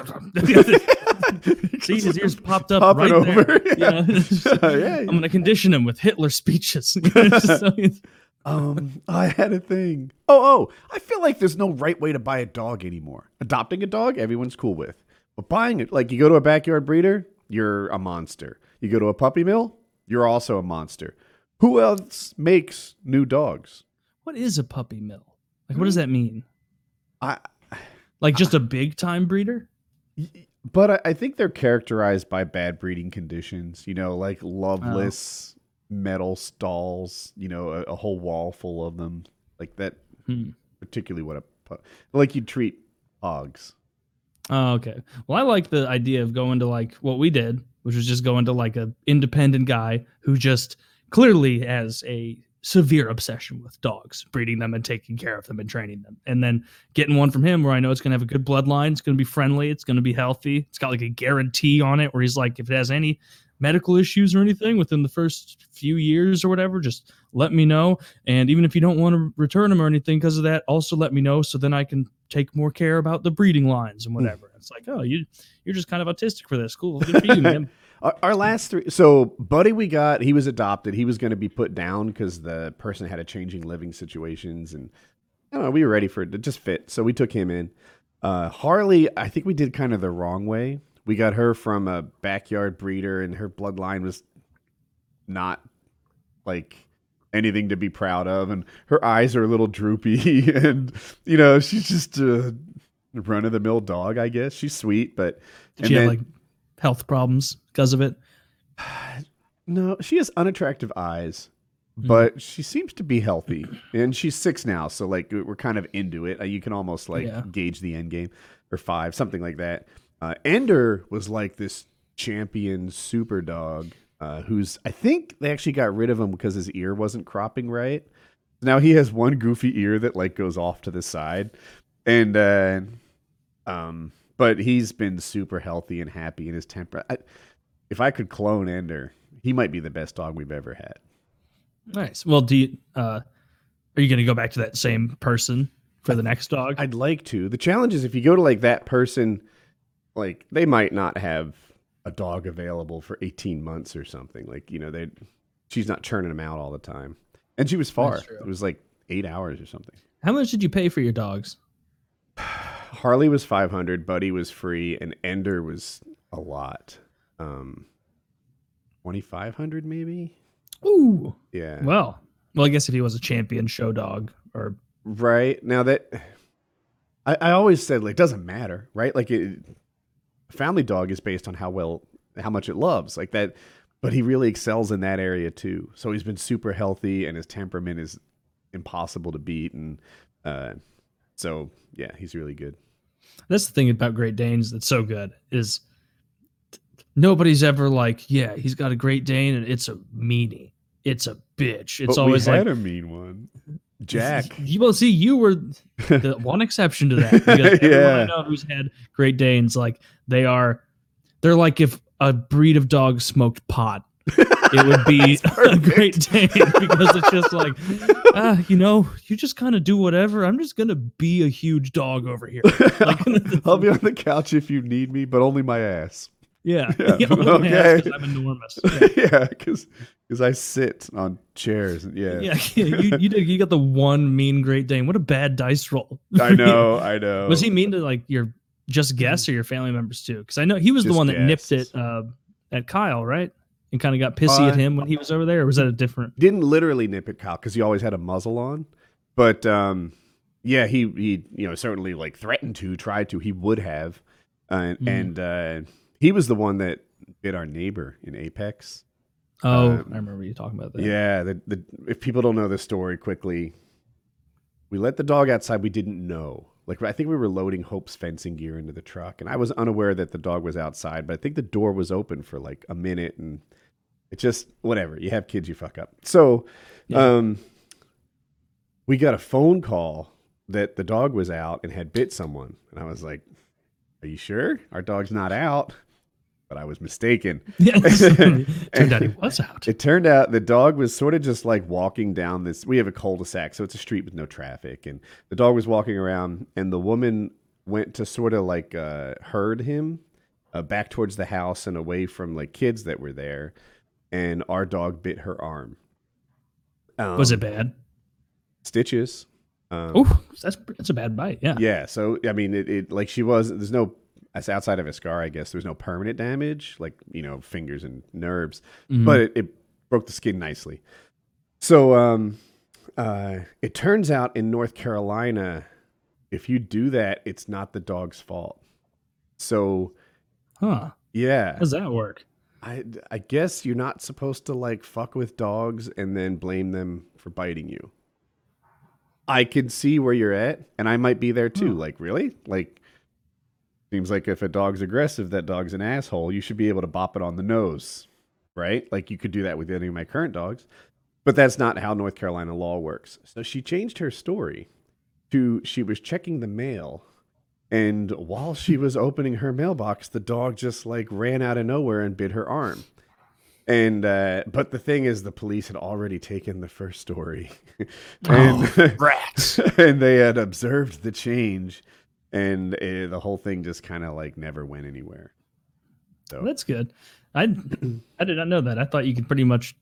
See, his ears popped up right over, there. yeah. You know? Yeah, I'm gonna condition him with Hitler speeches. So Um, I had a thing. Oh, oh, I feel like there's no right way to buy a dog anymore. Adopting a dog, everyone's cool with. But buying it, like you go to a backyard breeder, you're a monster. You go to a puppy mill, you're also a monster. Who else makes new dogs? what is a puppy mill? Like, what does that mean? I, Like, just a big time breeder? but I, I think they're characterized by bad breeding conditions. You know, like loveless metal stalls. You know, a, a whole wall full of them, like that. Hmm. Particularly what a like you treat hogs. Oh, okay. Well, I like the idea of going to like what we did, which was just going to like a independent guy who just clearly has a severe obsession with dogs, breeding them and taking care of them and training them. And then getting one from him where I know it's going to have a good bloodline, it's going to be friendly, it's going to be healthy. It's got like a guarantee on it where he's like if it has any medical issues or anything within the first few years or whatever, just let me know. And even if you don't want to return them or anything because of that, also let me know so then I can take more care about the breeding lines and hmm. whatever. It's like, oh, you you're just kind of autistic for this. Cool, good for you, man. Our, our last three. So, Buddy, we got. He was adopted. He was going to be put down because the person had a changing living situations, and I don't know. We were ready for it to just fit, so we took him in. Uh, Harley, I think we did kind of the wrong way. We got her from a backyard breeder, and her bloodline was not like anything to be proud of, and her eyes are a little droopy, and you know she's just a run of the mill dog. I guess she's sweet, but Did she have like health problems because of it? No, she has unattractive eyes, Hmm. but she seems to be healthy, and she's six now, so like we're kind of into it. Uh, You can almost like Yeah. gauge the end game, or five, something like that. Uh, Ender was like this champion super dog, uh, who's I think they actually got rid of him because his ear wasn't cropping right. Now he has one goofy ear that like goes off to the side, and uh, um, but he's been super healthy and happy in his temper. I, if I could clone Ender, he might be the best dog we've ever had. Nice. Well, do you uh are you going to go back to that same person for the next dog? I'd like to. The challenge is if you go to like that person, like they might not have a dog available for 18 months or something. Like, you know, they she's not churning them out all the time. And she was far. It was like 8 hours or something. How much did you pay for your dogs? Harley was 500, Buddy was free, and Ender was a lot. Um 2500 maybe? Ooh. Yeah. Well, well, I guess if he was a champion show dog or Right now that I, I always said like doesn't matter, right? Like it, family dog is based on how well how much it loves, like that. But he really excels in that area too. So he's been super healthy, and his temperament is impossible to beat. And uh, so yeah, he's really good. that's the thing about Great Danes that's so good is nobody's ever like, yeah, he's got a Great Dane and it's a meanie. It's a bitch. It's But always we like had a mean one, Jack. You will see you were the one exception to that because everyone I Yeah. know who's had Great Danes, like they are, they're like if a breed of dog smoked pot, it would be a Great Dane because it's just like, ah, you know, you just kind of do whatever. I'm just gonna be a huge dog over here. Like, I'll be on the couch if you need me, but only my ass. yeah, Yeah, Yeah, look at my ass 'cause okay. I'm enormous. Yeah. yeah, because I sit on chairs. Yeah, Yeah, you, you did. You got the one mean Great Dane. What a bad dice roll. I know, I know. Was he mean to like your just guests or your family members too? Because I know he was the Just one that nipped it uh, at Kyle, right? And kind of got pissy Uh, at him when he was over there, or was that a different? didn't literally nip at Kyle because he always had a muzzle on, but um, yeah, he he you know certainly like threatened to, tried to, he would have, uh, Mm. and uh, he was the one that bit our neighbor in Apex. Oh, um, I remember you talking about that. Yeah, the, the if people don't know the story quickly, we let the dog outside. We didn't know. Like I think we were loading Hope's fencing gear into the truck, and I was unaware that the dog was outside. But I think the door was open for like a minute, and it just whatever. You have kids, you fuck up. So, Yeah. um, we got a phone call that the dog was out and had bit someone. And I was like, Are you sure? Our dog's not out. But I was mistaken. Yes. Turned out he was out. It turned out the dog was sort of just like walking down this. We have a cul-de-sac, so it's a street with no traffic, and the dog was walking around, and the woman went to sort of like uh, herd him uh, back towards the house and away from like kids that were there, and our dog bit her arm. Um, Was it bad? stitches? Um, Oh, that's that's a bad bite. Yeah. yeah. So I mean, it, it like she was. There's no as outside of a scar. I guess there's no permanent damage, like you know, fingers and nerves, Mhm. but it, it broke the skin nicely. So um, uh, it turns out in North Carolina, if you do that, it's not the dog's fault. So huh? yeah, How does that work? I I guess you're not supposed to like fuck with dogs and then blame them for biting you. I can see where you're at, and I might be there too. Hmm. Like, really? Like, seems like if a dog's aggressive, that dog's an asshole. You should be able to bop it on the nose, right? Like, you could do that with any of my current dogs, but that's not how North Carolina law works. So she changed her story to she was checking the mail, and while she was opening her mailbox, the dog just like ran out of nowhere and bit her arm. And uh, but the thing is, the police had already taken the first story, and Rats. and they had observed the change, and uh, the whole thing just kind of like never went anywhere. So That's good. I I did not know that. I thought you could pretty much.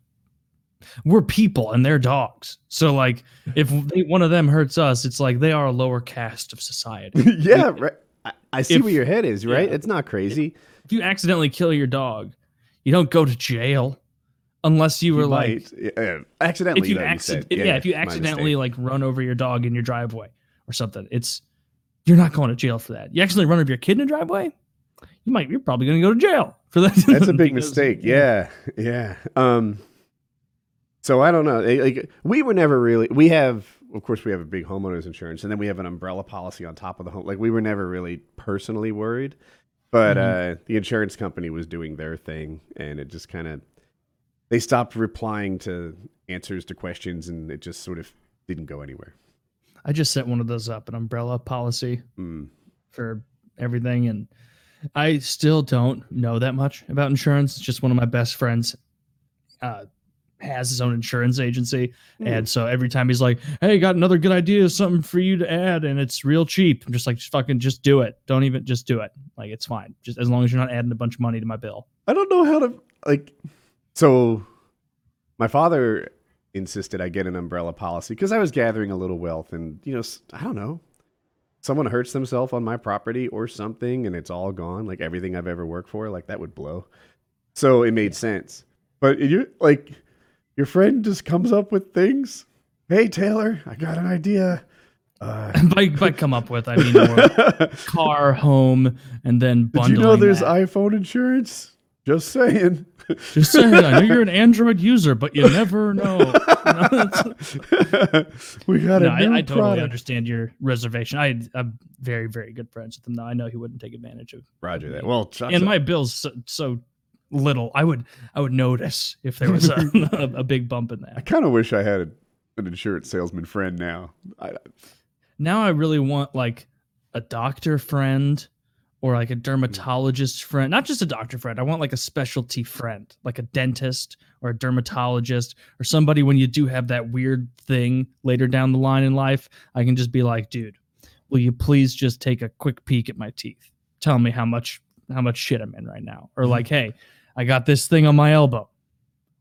We're people and they're dogs. So like, if they, one of them hurts us, it's like they are a lower caste of society. yeah, right. I, I see If- where your head is. Right, yeah. it's not crazy. if you accidentally kill your dog, you don't go to jail unless you were You like uh, accidentally. if you accident said. yeah, if you accidentally like run over your dog in your driveway or something, it's you're not going to jail for that. You accidentally run over your kid in the driveway, you might you're probably going to go to jail for that. That's a big Because- mistake. Yeah, yeah. Um, so I don't know. Like we were never really. We have, of course, we have a big homeowners insurance, and then we have an umbrella policy on top of the home. Like we were never really personally worried, but uh, the insurance company was doing their thing, and it just kind of they stopped replying to answers to questions, and it just sort of didn't go anywhere. I just set one of those up, an umbrella policy Mm. for everything, and I still don't know that much about insurance. It's just one of my best friends uh, has his own insurance agency, and so every time he's like, "Hey, got another good idea, something for you to add, and it's real cheap," I'm just like, "Just fucking, just do it. Don't even, just do it. Like it's fine, just as long as you're not adding a bunch of money to my bill." I don't know how to like. So, my father insisted I get an umbrella policy because I was gathering a little wealth, and you know, I don't know, someone hurts themselves on my property or something, and it's all gone, like everything I've ever worked for, like that would blow. So it made sense. But you like, your friend just comes up with things. Hey Taylor, I got an idea. Uh, by, by come up with, I mean car, home, and then did bundling. you know there's that. iPhone insurance? Just saying. Just saying, I know you're an Android user, but you never know. We got no, I, I totally product. understand your reservation. I, I'm very, very good friends with him. Though I know he wouldn't take advantage of. Roger that. Well, and up. my bill's so, so little. I would, I would notice if there was a, a, a big bump in that. I kind of wish I had an insurance salesman friend now. I, Now I really want like a doctor friend or like a mm. dermatologist friend. Not just a doctor friend. I want like a specialty friend, like a dentist or a dermatologist or somebody when you do have that weird thing later down the line in life, I can just be like, dude, will you please just take a quick peek at my teeth? Tell me how much how much shit I'm in right now. Or mm. like, hey, I got this thing on my elbow.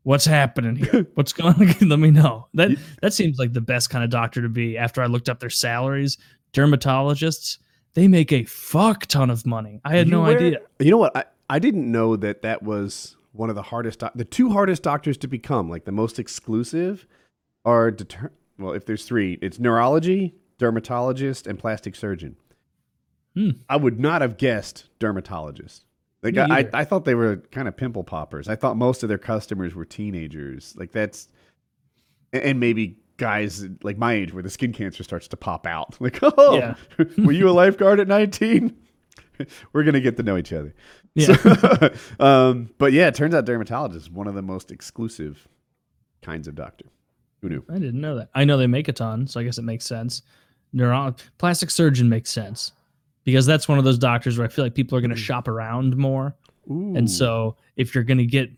What's happening here? What's going on? Let me know. That that seems like the best kind of doctor to be after I looked up their salaries. Dermatologists, they make a fuck ton of money. I had You no wear- idea. You know what? I, I didn't know that that was one of the hardest, doc- the two hardest doctors to become, like the most exclusive, are deter- well, if there's three, it's neurology, dermatologist, and plastic surgeon. Hmm. I would not have guessed dermatologist. Like Me I, I, either. I thought they were kind of pimple poppers. I thought most of their customers were teenagers. Like that's, and- and maybe guys like my age where the skin cancer starts to pop out. Like, oh, Yeah. were you a lifeguard at 19? We're gonna get to know each other. Yeah. So, um, but yeah, it turns out dermatologist is one of the most exclusive kinds of doctor. Who knew? I didn't know that. I know they make a ton, so I guess it makes sense. Neuro plastic surgeon makes sense because that's one of those doctors where I feel like people are going to shop around more, Ooh. and so if you're going to get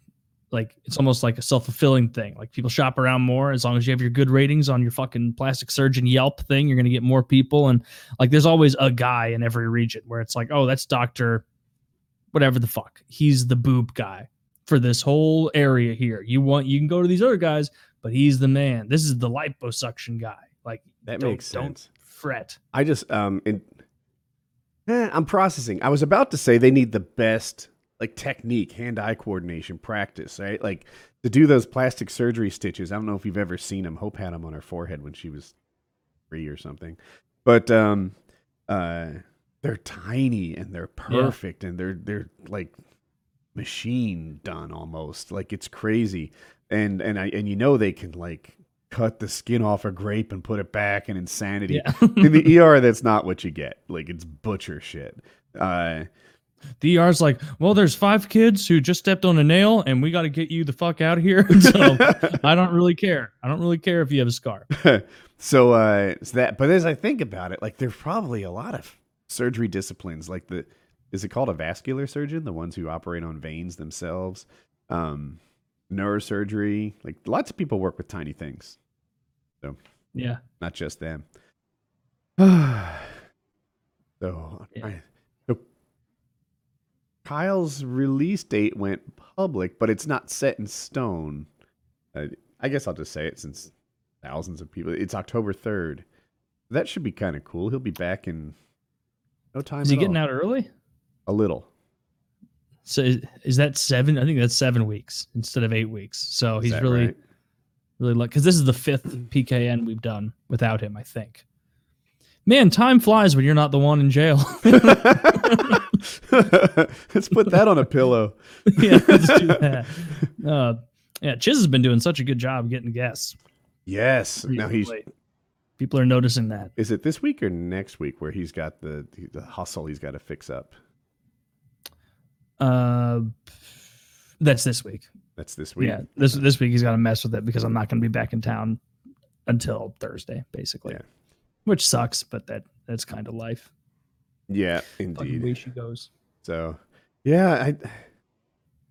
like it's almost like a self-fulfilling thing. Like people shop around more. As long as you have your good ratings on your fucking plastic surgeon yelp thing you're going to get more people. And like there's always a guy in every region where it's like oh that's doctor whatever the fuck. He's the boob guy for this whole area here. You want you can go to these other guys but he's the man. This is the liposuction guy. Like that don't- makes don't sense. fret. I just um in eh, I'm processing. I was about to say they need the best like technique, hand-eye coordination practice, right? Like to do those plastic surgery stitches. I don't know if you've ever seen them. Hope had them on her forehead when she was three or something. But um uh they're tiny and they're perfect and they're they're like machine done almost. Like it's crazy. And and I and you know they can like cut the skin off a grape and put it back and insanity yeah in the ER, that's not what you get. Like it's butcher shit. Uh, the ER's like, well, there's five kids who just stepped on a nail, and we got to get you the fuck out of here. so I don't really care. I don't really care if you have a scar. so uh, it's that. But as I think about it, like there's probably a lot of surgery disciplines. Like the is it called a vascular surgeon? The ones who operate on veins themselves. Um, neurosurgery. Like lots of people work with tiny things, So Yeah. not just them. so, Yeah. I- so Kyle's release date went public, but it's not set in stone. Uh, I guess I'll just say it since thousands of people. It's October third. That should be kind of cool. He'll be back in no time. Is he getting all. out early? A little. So is, is that seven? I think that's seven weeks instead of eight weeks. So Is he's really, right? really lucky because this is the fifth PKA we've done without him. I think. Man, time flies when you're not the one in jail. Let's put that on a pillow. yeah, let's do that. Uh, yeah, Chiz has been doing such a good job getting guests. Yes. Now he's people are noticing that. Is it this week or next week where he's got the the hustle he's got to fix up? Uh, that's this week. That's this week. Yeah, this this week he's got to mess with it because I'm not going to be back in town until Thursday, basically. Yeah. Which sucks, but that that's kind of life. Yeah, indeed. way she goes. So, yeah, I,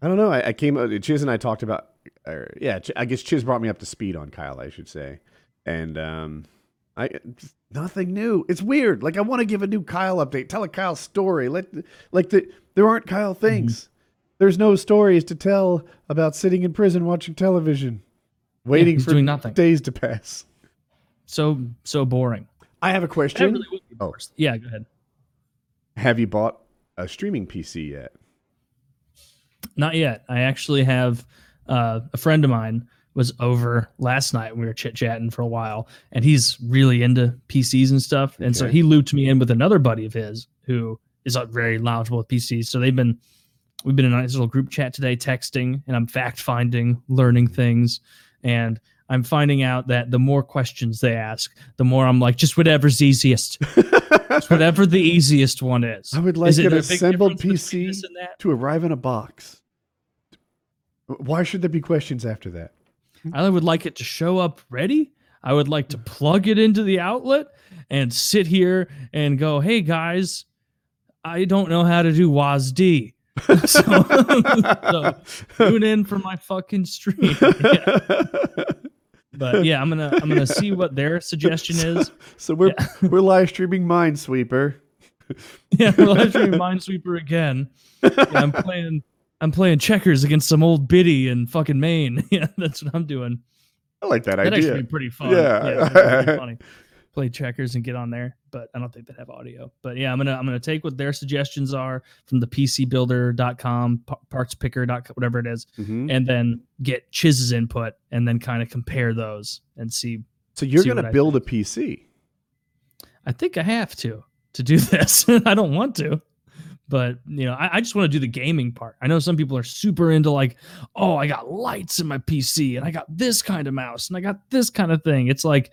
I don't know. I, I came. uh, Chiz and I talked about. Or, yeah, I guess Chiz brought me up to speed on Kyle. I should say, and um, I nothing new. It's weird. Like I want to give a new Kyle update. Tell a Kyle story. Let like the there aren't Kyle things. There's no stories to tell about sitting in prison watching television, waiting he's for doing nothing. days to pass. So so boring. I have a question. really would be the Oh. Yeah, go ahead. Have you bought a streaming PC yet? Not yet. I actually have uh, a friend of mine was over last night. When we were chit chatting for a while, and he's really into PCs and stuff. And so he looped me in with another buddy of his who is uh, very knowledgeable with PCs. So they've been we've been in a nice little group chat today, texting, and I'm fact finding, learning things, and I'm finding out that the more questions they ask, the more I'm like, just whatever's easiest, just whatever the easiest one is. I would like Is an assembled PC this and that? to arrive in a box. Why should there be questions after that? I would like it to show up ready. I would like to plug it into the outlet and sit here and go, "Hey guys, I don't know how to do WASD." so, so tune in for my fucking stream. Yeah. But yeah, I'm gonna I'm gonna see what their suggestion is. So we're we're live streaming Minesweeper. Yeah, we're live streaming Minesweeper again. Yeah, I'm playing I'm playing checkers against some old biddy in fucking Maine. Yeah, that's what I'm doing. I like that That'd idea. actually be pretty fun. Yeah. pretty funny. Play checkers and get on there, but I don't think they have audio. But yeah, I'm gonna I'm gonna take what their suggestions are from the PCBuilder.com, pa- partspicker.com, whatever it is, Mhm. and then get Chiz's input and then kind of compare those and see. So you're see gonna build a PC. I think I have to to do this. I don't want to, but you know, I, I just want to do the gaming part. I know some people are super into like, oh, I got lights in my PC and I got this kind of mouse and I got this kind of thing. It's like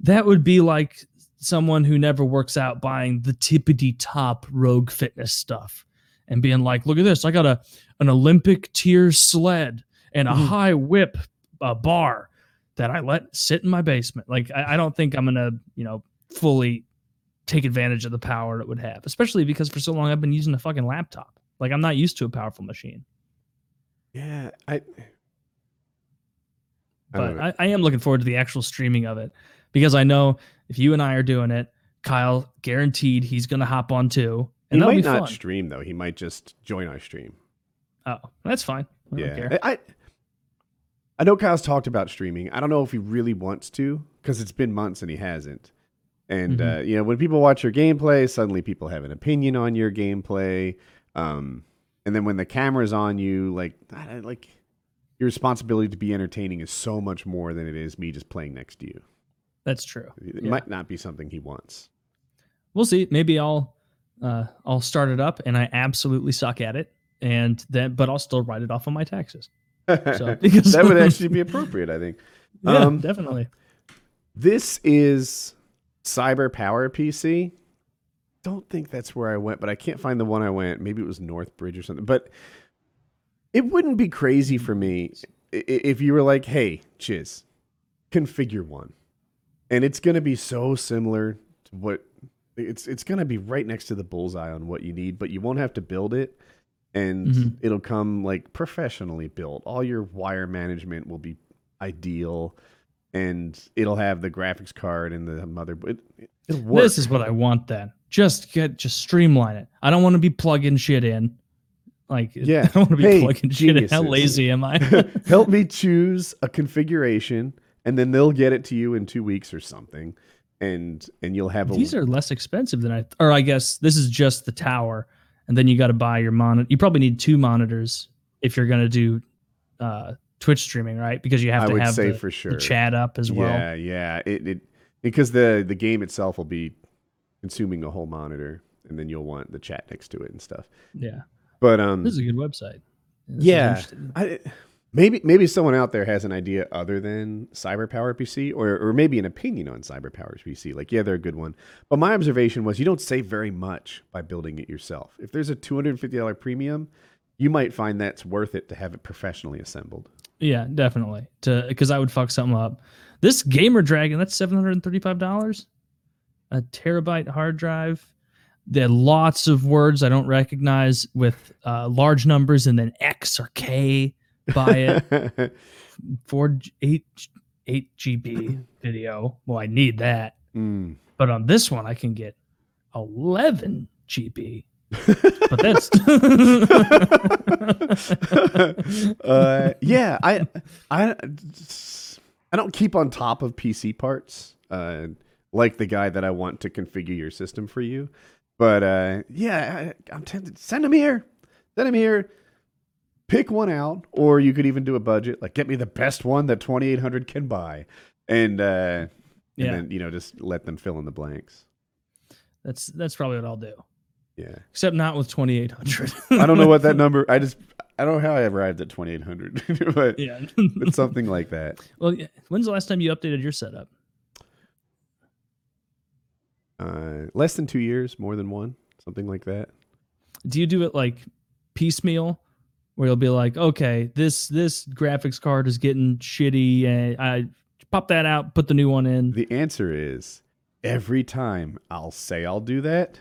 that would be like someone who never works out buying the tippity top rogue fitness stuff and being like, look at this, I got a an Olympic tier sled and a Mhm. high whip uh, bar. that I let sit in my basement. Like I, I don't think I'm gonna, you know, fully take advantage of the power it would have, especially because for so long I've been using a fucking laptop. Like I'm not used to a powerful machine. Yeah, I. I But. I, I am looking forward to the actual streaming of it because I know if you and I are doing it, Kyle guaranteed he's gonna hop on too. And that'll might not fun. stream though. He might just join our stream. oh, that's fine. I don't yeah, care. I, I know Kyle's talked about streaming. I don't know if he really wants to because it's been months and he hasn't. And Mhm. uh, you know, when people watch your gameplay, suddenly people have an opinion on your gameplay. Um, and then when the camera's on you, like, like your responsibility to be entertaining is so much more than it is me just playing next to you. That's true. It Yeah. might not be something he wants. we'll see. Maybe I'll uh, I'll start it up and I absolutely suck at it, and then but I'll still write it off on my taxes. So because that would actually be appropriate, I think. yeah, Um, definitely. This is Cyber Power PC. Don't think that's where I went, but I can't find the one I went. Maybe it was Northbridge or something. But it wouldn't be crazy for me if you were like, "Hey, Chiz, configure one," and it's going to be so similar to what it's. It's going to be right next to the bullseye on what you need, but you won't have to build it, and Mhm. it'll come like professionally built. All your wire management will be ideal and it'll have the graphics card and the motherboard. It. This is what I want. Then just get just streamline it. I don't want to be plugging shit in. Like Yeah. I don't want to be Hey, plugging shit in. How lazy am I? Help me choose a configuration, and then they'll get it to you in two weeks or something, and and you'll have a. These are less expensive than I. Or I guess this is just the tower, and then you got to buy your monitor. You probably need two monitors if you're gonna do uh, Twitch streaming, right? Because you have I to have say the, for sure the chat up as well. Yeah, yeah. It, it because the the game itself will be consuming a whole monitor, and then you'll want the chat next to it and stuff. Yeah, But um, this is a good website. This Yeah. I, maybe maybe someone out there has an idea other than CyberPower PC, or or maybe an opinion on CyberPower PC. Like, yeah, they're a good one. But my observation was you don't save very much by building it yourself. If there's a two hundred and fifty dollar premium, you might find that's worth it to have it professionally assembled. Yeah, definitely. To because I would fuck something up. This Gamer Dragon, that's seven hundred and thirty-five dollars. A terabyte hard drive. There lots of words I don't recognize with uh, large numbers and then X or K by it. Four eight eight GB video. Well, I need that. Mm. But on this one, I can get eleven GB. But that's uh, yeah, I, I, I don't keep on top of PC parts, uh, like the guy that I want to configure your system for you. But uh, yeah, I, I'm tempted. Send him here. Send him here. Pick one out, or you could even do a budget. Like, get me the best one that 2800 can buy, and uh, yeah. and then you know just let them fill in the blanks. That's that's probably what I'll do. Yeah, Except not with twenty eight hundred. I don't know what that number. I just I don't know how I arrived at 2800, but Yeah. it's something like that. well, when's the last time you updated your setup? Uh, less than two years, more than one, something like that. Do you do it like piecemeal, where you'll be like, okay, this this graphics card is getting shitty, and I pop that out, put the new one in. The answer is every time I'll say I'll do that,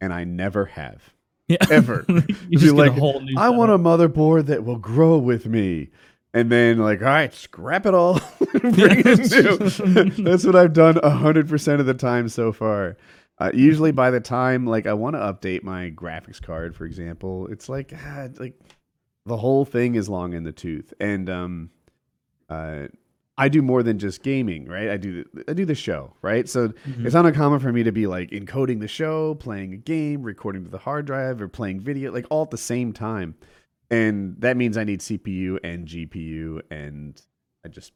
and I never have. yeah. ever. you just get like, a whole new. I want a motherboard that will grow with me. And then, like, all right, scrap it all, bring it new. That's what I've done hundred percent of the time so far. Uh, usually, by the time like I want to update my graphics card, for example, it's like ah, like the whole thing is long in the tooth. And um, uh, I do more than just gaming, right? I do the, I do the show, right? So Mhm. it's not uncommon for me to be like encoding the show, playing a game, recording to the hard drive, or playing video, like all at the same time. And that means I need CPU and GPU, and I just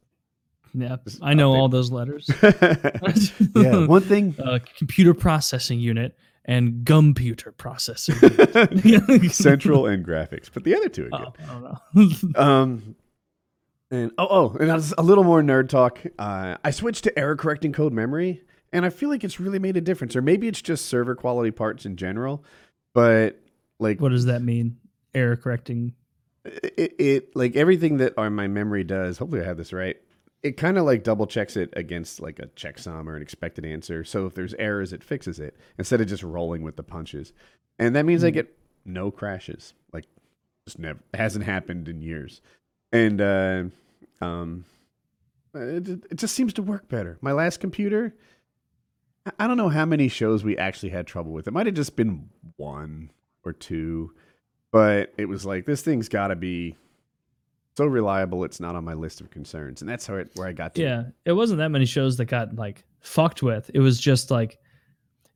Yeah, Just I know all those letters. yeah. One thing, uh, computer processing unit and gumputer processing. unit. central and graphics, but the other two are good. Oh, I don't know. Um, and oh, oh, and that's a little more nerd talk. Uh, I switched to error correcting code memory, and I feel like it's really made a difference. Or maybe it's just server quality parts in general, but like what does that mean? Error correcting. it, it like everything that on my memory does. Hopefully, I have this right. It kind of like double checks it against like a checksum or an expected answer. So if there's errors, it fixes it instead of just rolling with the punches. And that means I get no crashes. Like just never hasn't happened in years. And uh, um, it, it just seems to work better. My last computer, I don't know how many shows we actually had trouble with. It might have just been one or two, but it was like this thing's got to be so reliable. It's not on my list of concerns, and that's how it where I got to. Yeah, it wasn't that many shows that got like fucked with. It was just like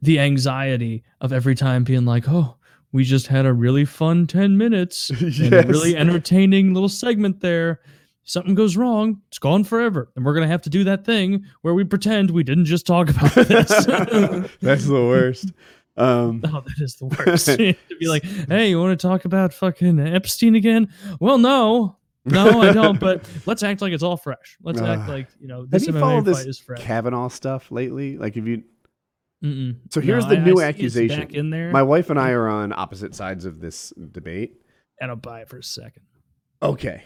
the anxiety of every time being like, "Oh, we just had a really fun 10 minutes and a really entertaining little segment there. Something goes wrong, it's gone forever. And we're going to have to do that thing where we pretend we didn't just talk about this." that's the worst. Um, Oh, that is the worst. to be like, hey, you want to talk about fucking Epstein again? Well, no, no, I don't. But let's act like it's all fresh. Let's act like you know have this you MMA followed fight this is fresh. Kavanaugh stuff lately? Like, have you? Mm-mm. So here's No, the I- I new it's accusation. back in there. My wife and I are on opposite sides of this debate. and I'll buy it for a second. Okay.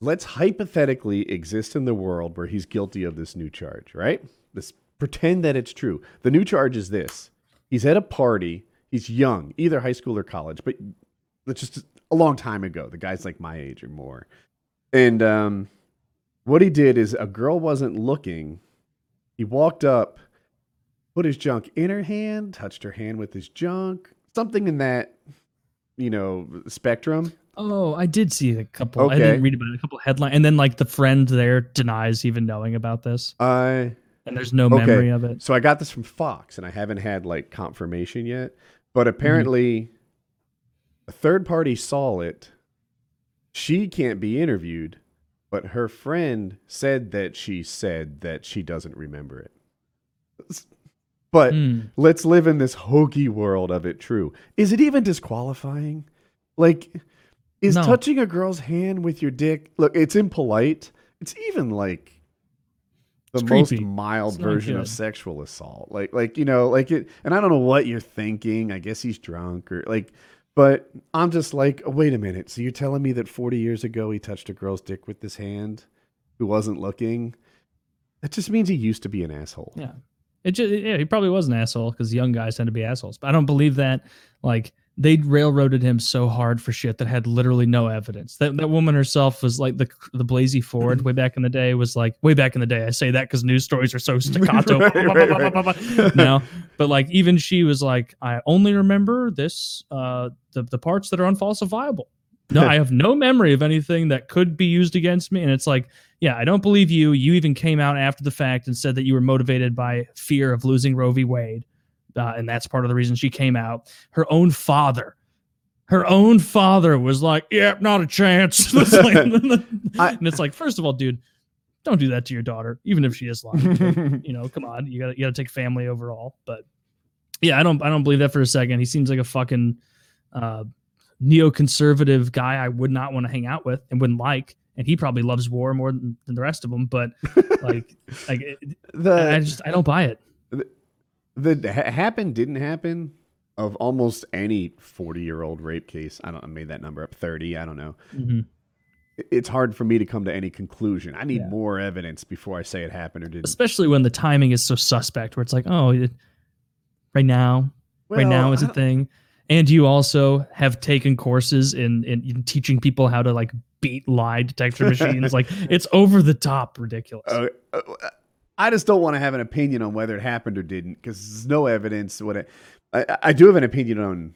Let's hypothetically exist in the world where he's guilty of this new charge, right? Let's pretend that it's true. The new charge is this he's at a party, he's young, either high school or college, but let's just a long time ago. The guy's like my age or more. And um, what he did is a girl wasn't looking. He walked up, put his junk in her hand, touched her hand with his junk, something in that, you know, spectrum. Oh, I did see a couple. Okay. I didn't read about it, a couple headlines, and then like the friend there denies even knowing about this, Uh, and there's no Okay. memory of it. So I got this from Fox, and I haven't had like confirmation yet. But apparently, a third party saw it. She can't be interviewed, but her friend said that she said that she doesn't remember it. But Hmm. let's live in this hokey world of it true. Is it even disqualifying? Like, is No. touching a girl's hand with your dick? Look, it's impolite. It's even like the It's most creepy. mild It's version of sexual assault. Like, like you know, like it. And I don't know what you're thinking. I guess he's drunk or like. But I'm just like, oh, wait a minute. So you're telling me that 40 years ago he touched a girl's dick with his hand, who wasn't looking? That just means he used to be an asshole. Yeah. It just, yeah, he probably was an asshole because young guys tend to be assholes. But I don't believe that. Like they railroaded him so hard for shit that had literally no evidence. That that woman herself was like the the Blasey Ford way back in the day was like way back in the day. I say that because news stories are so staccato. Right, right, right. no, but like even she was like, I only remember this uh the the parts that are unfalsifiable. No, I have no memory of anything that could be used against me. And it's like, yeah, I don't believe you. You even came out after the fact and said that you were motivated by fear of losing Roe v. Wade. Uh, and that's part of the reason she came out. Her own father, her own father was like, yeah, not a chance. It's like- and it's like, first of all, dude, don't do that to your daughter, even if she is lying. you know, come on, you gotta you gotta take family overall. But yeah, I don't I don't believe that for a second. He seems like a fucking uh, neoconservative guy I would not want to hang out with and wouldn't like. And he probably loves war more than, than the rest of them. But like, like it- the I just I don't buy it. The ha- happened didn't happen of almost any 40 year old rape case. I don't I made that number up 30. I don't know. Mhm. It's hard for me to come to any conclusion. I need Yeah. more evidence before I say it happened or didn't. Especially when the timing is so suspect, where it's like, oh, it- right now, right now is a thing. And you also have taken courses in, in in teaching people how to like beat lie detector machines. like it's over the top ridiculous. Uh, uh, I just don't want to have an opinion on whether it happened or didn't because there's no evidence. What it, I, I- do have an opinion on.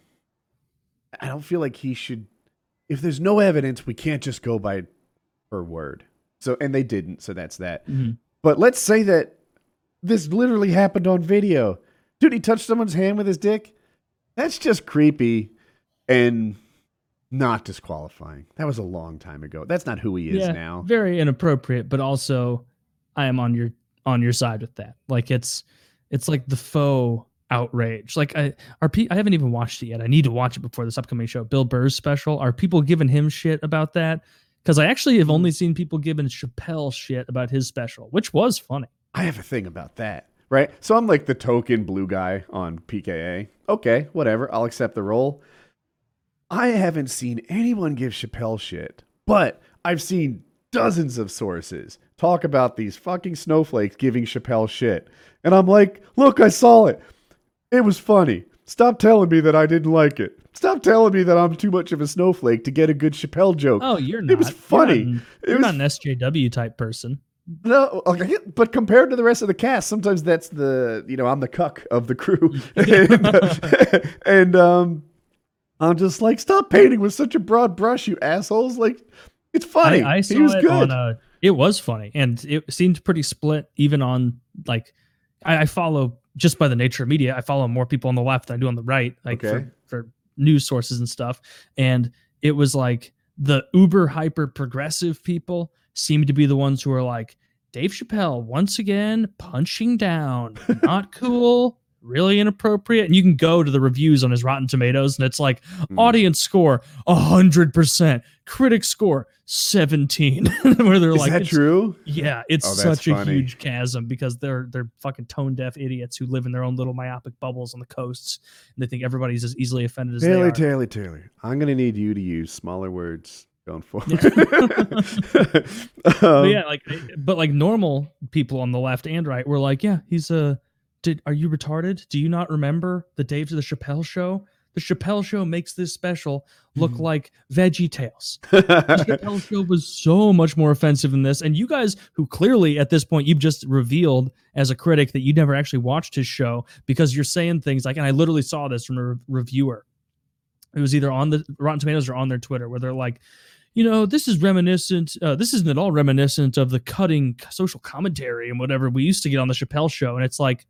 I don't feel like he should. If there's no evidence, we can't just go by her word. So, and they didn't. So that's that. Mhm. But let's say that this literally happened on video. Dude, he touched someone's hand with his dick. That's just creepy and not disqualifying. That was a long time ago. That's not who he is Yeah, now. Very inappropriate, but also I am on your on your side with that. Like it's it's like the faux outrage. Like I are pe- I haven't even watched it yet. I need to watch it before this upcoming show. Bill Burr's special. Are people giving him shit about that? Because I actually have only seen people giving Chappelle shit about his special, which was funny. I have a thing about that, right? So I'm like the token blue guy on PKA. Okay, whatever. I'll accept the role. I haven't seen anyone give Chappelle shit, but I've seen dozens of sources talk about these fucking snowflakes giving Chappelle shit. And I'm like, look, I saw it. It was funny. Stop telling me that I didn't like it. Stop telling me that I'm too much of a snowflake to get a good Chappelle joke. Oh, you're not. It was You're not funny. an- It You're was not an SJW type person. No, okay, but compared to the rest of the cast, sometimes that's the you know I'm the cuck of the crew, and, and um, I'm just like, stop painting with such a broad brush, you assholes! Like, it's funny. I, I saw it good. on a. It was funny, and it seemed pretty split. Even on like, I, I follow just by the nature of media. I follow more people on the left than I do on the right, like Okay. for, for news sources and stuff. And it was like the uber hyper progressive people seemed to be the ones who are like Dave Chappelle once again punching down, not cool. Really inappropriate, and you can go to the reviews on his Rotten Tomatoes, and it's like Mm. audience score hundred percent, critic score seventeen. Where they're Is like, that true? Yeah, it's Oh, such a huge chasm because they're they're fucking tone deaf idiots who live in their own little myopic bubbles on the coasts, and they think everybody's as easily offended as they Taylor, are. Taylor, Taylor. I'm gonna need you to use smaller words going forward. But Um, yeah, like, but like normal people on the left and right were like, yeah, he's a. Did are you retarded? Do you not remember the Dave to the Chappelle show? The Chappelle show makes this special look Mhm. like Veggie Tales. The Chappelle show was so much more offensive than this. And you guys, who clearly at this point you've just revealed as a critic that you never actually watched his show because you're saying things like, and I literally saw this from a re- reviewer. It was either on the Rotten Tomatoes or on their Twitter where they're like, you know, this is reminiscent. Uh, this isn't at all reminiscent of the cutting social commentary and whatever we used to get on the Chappelle show. And it's like,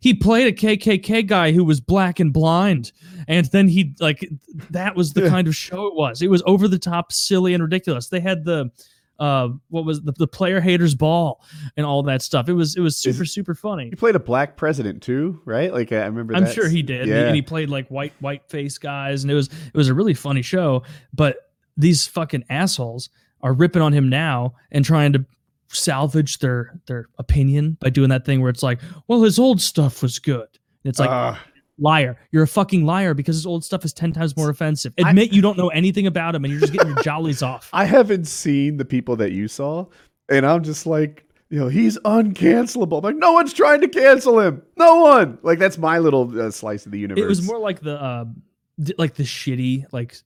he played a KKK guy who was black and blind, and then he like that was the Yeah. kind of show it was. It was over the top, silly, and ridiculous. They had the uh what was the, the player haters ball and all that stuff. It was it was super super funny. He played a black president too, right? Like I remember. I'm sure he did. And he- Yeah. And he played like white white face guys, and it was it was a really funny show. But these fucking assholes are ripping on him now and trying to salvage their their opinion by doing that thing where it's like, well, his old stuff was good. And it's like Ugh. liar. You're a fucking liar because his old stuff is ten times more offensive. I- Admit you don't know anything about him and you're just getting your jollies off. I haven't seen the people that you saw, and I'm just like, you know, he's uncancelable. I'm like, no one's trying to cancel him. No one. Like that's my little uh, slice of the universe. It was more like the uh, like the shitty like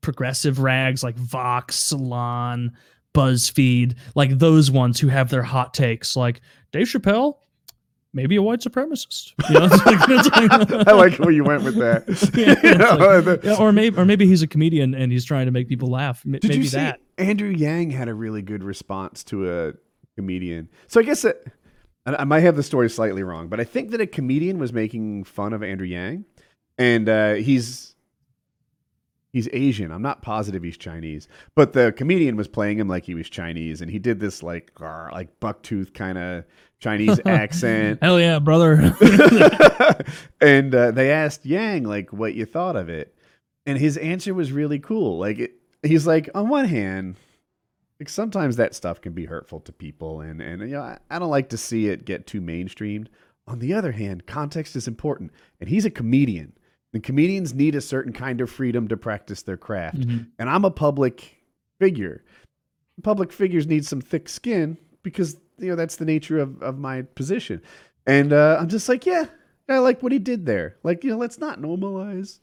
progressive rags like Vox, Salon, BuzzFeed, like those ones who have their hot takes. Like Dave Chappelle, maybe a white supremacist. You know, like- like- I like where you went with that. Yeah, You know, like- yeah, or maybe or maybe he's a comedian and he's trying to make people laugh. M- Did maybe you see that. Andrew Yang had a really good response to a comedian? So I guess that, I might have the story slightly wrong, but I think that a comedian was making fun of Andrew Yang, and uh, he's he's Asian. I'm not positive he's Chinese, but the comedian was playing him like he was Chinese, and he did this like "Grr," like bucktooth kind of Chinese accent. Hell yeah, brother. and uh, they asked Yang like what you thought of it, and his answer was really cool. Like it, he's like, on one hand, like sometimes that stuff can be hurtful to people, and and you know I, I don't like to see it get too mainstreamed. On the other hand, context is important, and he's a comedian, and comedians need a certain kind of freedom to practice their craft. Mhm. And I'm a public figure. Public figures need some thick skin because you know that's the nature of, of my position. And uh, I'm just like, yeah, I like what he did there. Like, you know, let's not normalize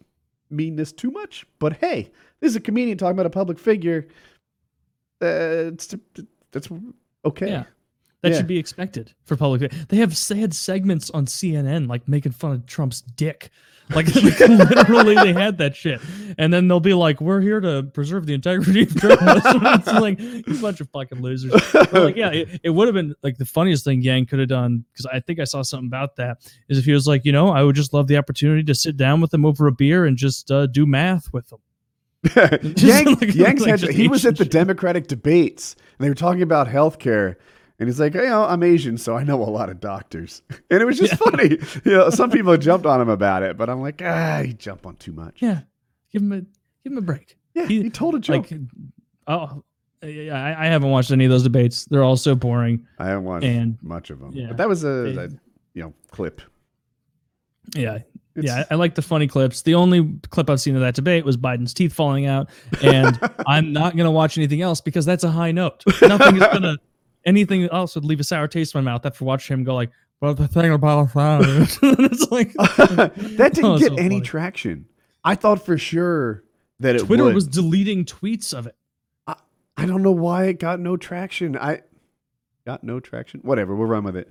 meanness too much. But hey, this is a comedian talking about a public figure. Uh, it's, that's okay. Yeah. That Yeah. should be expected for public. They have they had segments on CNN like making fun of Trump's dick. Like, like, literally, they had that shit, and then they'll be like, "We're here to preserve the integrity of journalism." it's like you bunch of fucking losers. But, like, yeah, it, it would have been like the funniest thing Yang could have done because I think I saw something about that. Is if he was like, you know, I would just love the opportunity to sit down with them over a beer and just uh, do math with them. Yang, like- Yang's like had, he was at the shit. Democratic debates and they were talking about healthcare. And he's like, you know, I'm Asian, so I know a lot of doctors. And it was just funny. You know, some people jumped on him about it, but I'm like, ah, he jumped on too much. Yeah, give him a give him a break. Yeah, He- he, told a joke. Like, oh, I, I haven't watched any of those debates. They're all so boring. I haven't watched and- much of them. yeah, but that was a, they- a, you know, clip. Yeah, yeah, I, I like the funny clips. The only clip I've seen of that debate was Biden's teeth falling out, and I'm not gonna watch anything else because that's a high note. Nothing is gonna anything else would leave a sour taste in my mouth after watching him go like, "But the thing about is," it's like that didn't Oh, get so any funny. traction. I thought for sure that it Twitter would. was deleting tweets of it. I don't know why it got no traction. I got no traction. Whatever, we'll run with it.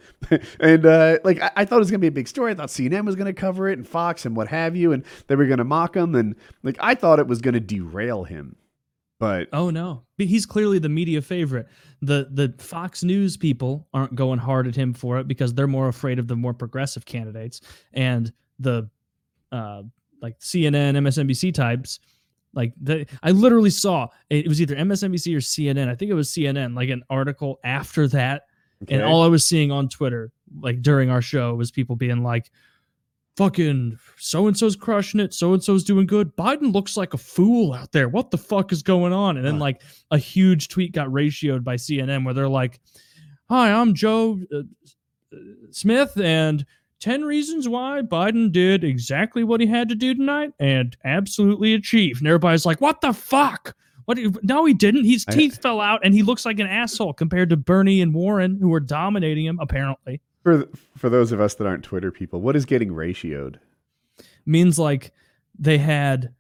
and uh, like I, I thought it was gonna be a big story. I thought CNN was gonna cover it and Fox and what have you, and they were gonna mock him. And like I thought it was gonna derail him. But Oh no, But he's clearly the media favorite. the The Fox News people aren't going hard at him for it because they're more afraid of the more progressive candidates, and the uh, like CNN, MSNBC types. Like the, I literally saw it was either MSNBC or CNN. I think it was CNN. Like an article after that, and all I was seeing on Twitter, like during our show, was people being like, "Fucking so and so's crushing it. So and so's doing good. Biden looks like a fool out there. What the fuck is going on?" And then like a huge tweet got ratioed by CNN where they're like, "Hi, I'm Joe uh, uh, Smith, and." 10 reasons why Biden did exactly what he had to do tonight and absolutely achieved. And everybody's like, what the fuck? What? you- No, he didn't. His I- teeth fell out and he looks like an asshole compared to Bernie and Warren, who are dominating him, apparently. For for those of us that aren't Twitter people, what is getting ratioed? Means like they had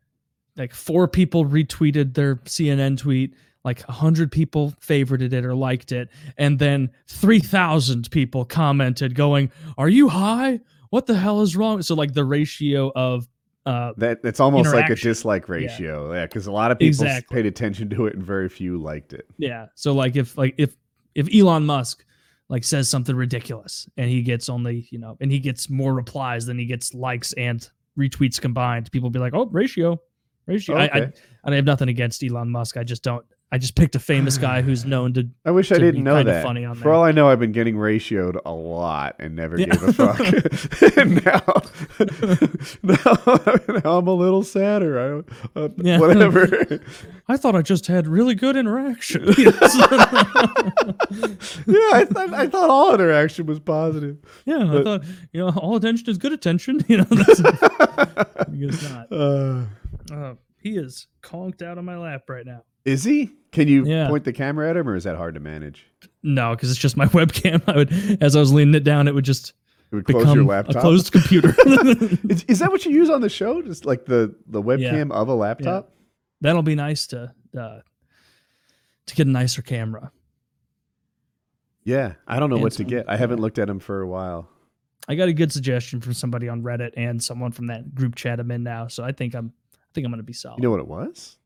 like four people retweeted their CNN tweet, like 100 people favorited it or liked it, and then 3,000 people commented going, Are you high? What the hell is wrong? So, like, the ratio of uh, That it's almost like a dislike ratio. Yeah, because a lot of people Exactly. paid attention to it and very few liked it. Yeah. So like if like if if Elon Musk like says something ridiculous and he gets only, you know, and he gets more replies than he gets likes and retweets combined, people be like, "Oh, ratio. Ratio." I, I Okay. I have nothing against Elon Musk. I just don't I just picked a famous guy who's known to I wish I to be didn't know that. funny on For there. all I know, I've been getting ratioed a lot and never Yeah. gave a fuck. and now, now, now I'm a little sadder. I, uh, Yeah. Whatever. I thought I just had really good interaction. yeah, I thought I thought all interaction was positive. yeah, I thought, you know, all attention is good attention. You know, that's I guess not. Uh, Uh, he is conked out on my lap right now. Is he? Can you Yeah. point the camera at him, or is that hard to manage? No, because it's just my webcam. I would, as I was leaning it down, it would just It would close become your a laptop. closed computer. Is, is that what you use on the show? Just like the the webcam of a laptop? That'll be nice to uh, to get a nicer camera. Yeah, I don't know And what to get. I haven't looked at them for a while. I got a good suggestion from somebody on Reddit and someone from that group chat I'm in now. So I think I'm I think I'm gonna be solid. You know what it was?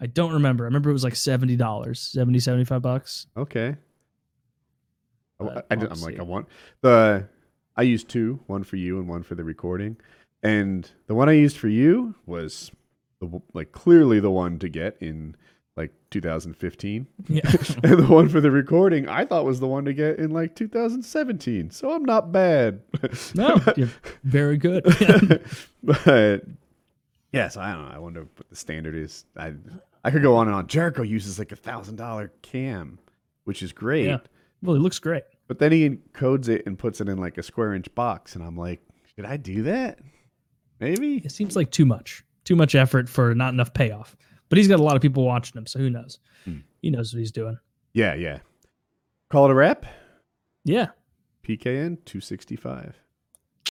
I don't remember. I remember it was like seventy dollars, 70, 75 bucks. Okay. Uh, I, I, am like. I want the. I used two, one for you and one for the recording, and the one I used for you was the like clearly the one to get in like 2015, Yeah. and the one for the recording I thought was the one to get in like 2017. So I'm not bad. no, you're very good. but yes, I don't know. I wonder what the standard is. I I could go on and on. Jericho uses like a thousand dollar cam, which is great. Yeah. well, it looks great. But then he encodes it and puts it in like a square inch box, and I'm like, should I do that? Maybe. It seems like too much, too much effort for not enough payoff. But he's got a lot of people watching him, so who knows? Hmm. He knows what he's doing. Yeah, yeah. Call it a wrap. Yeah. PKN 265.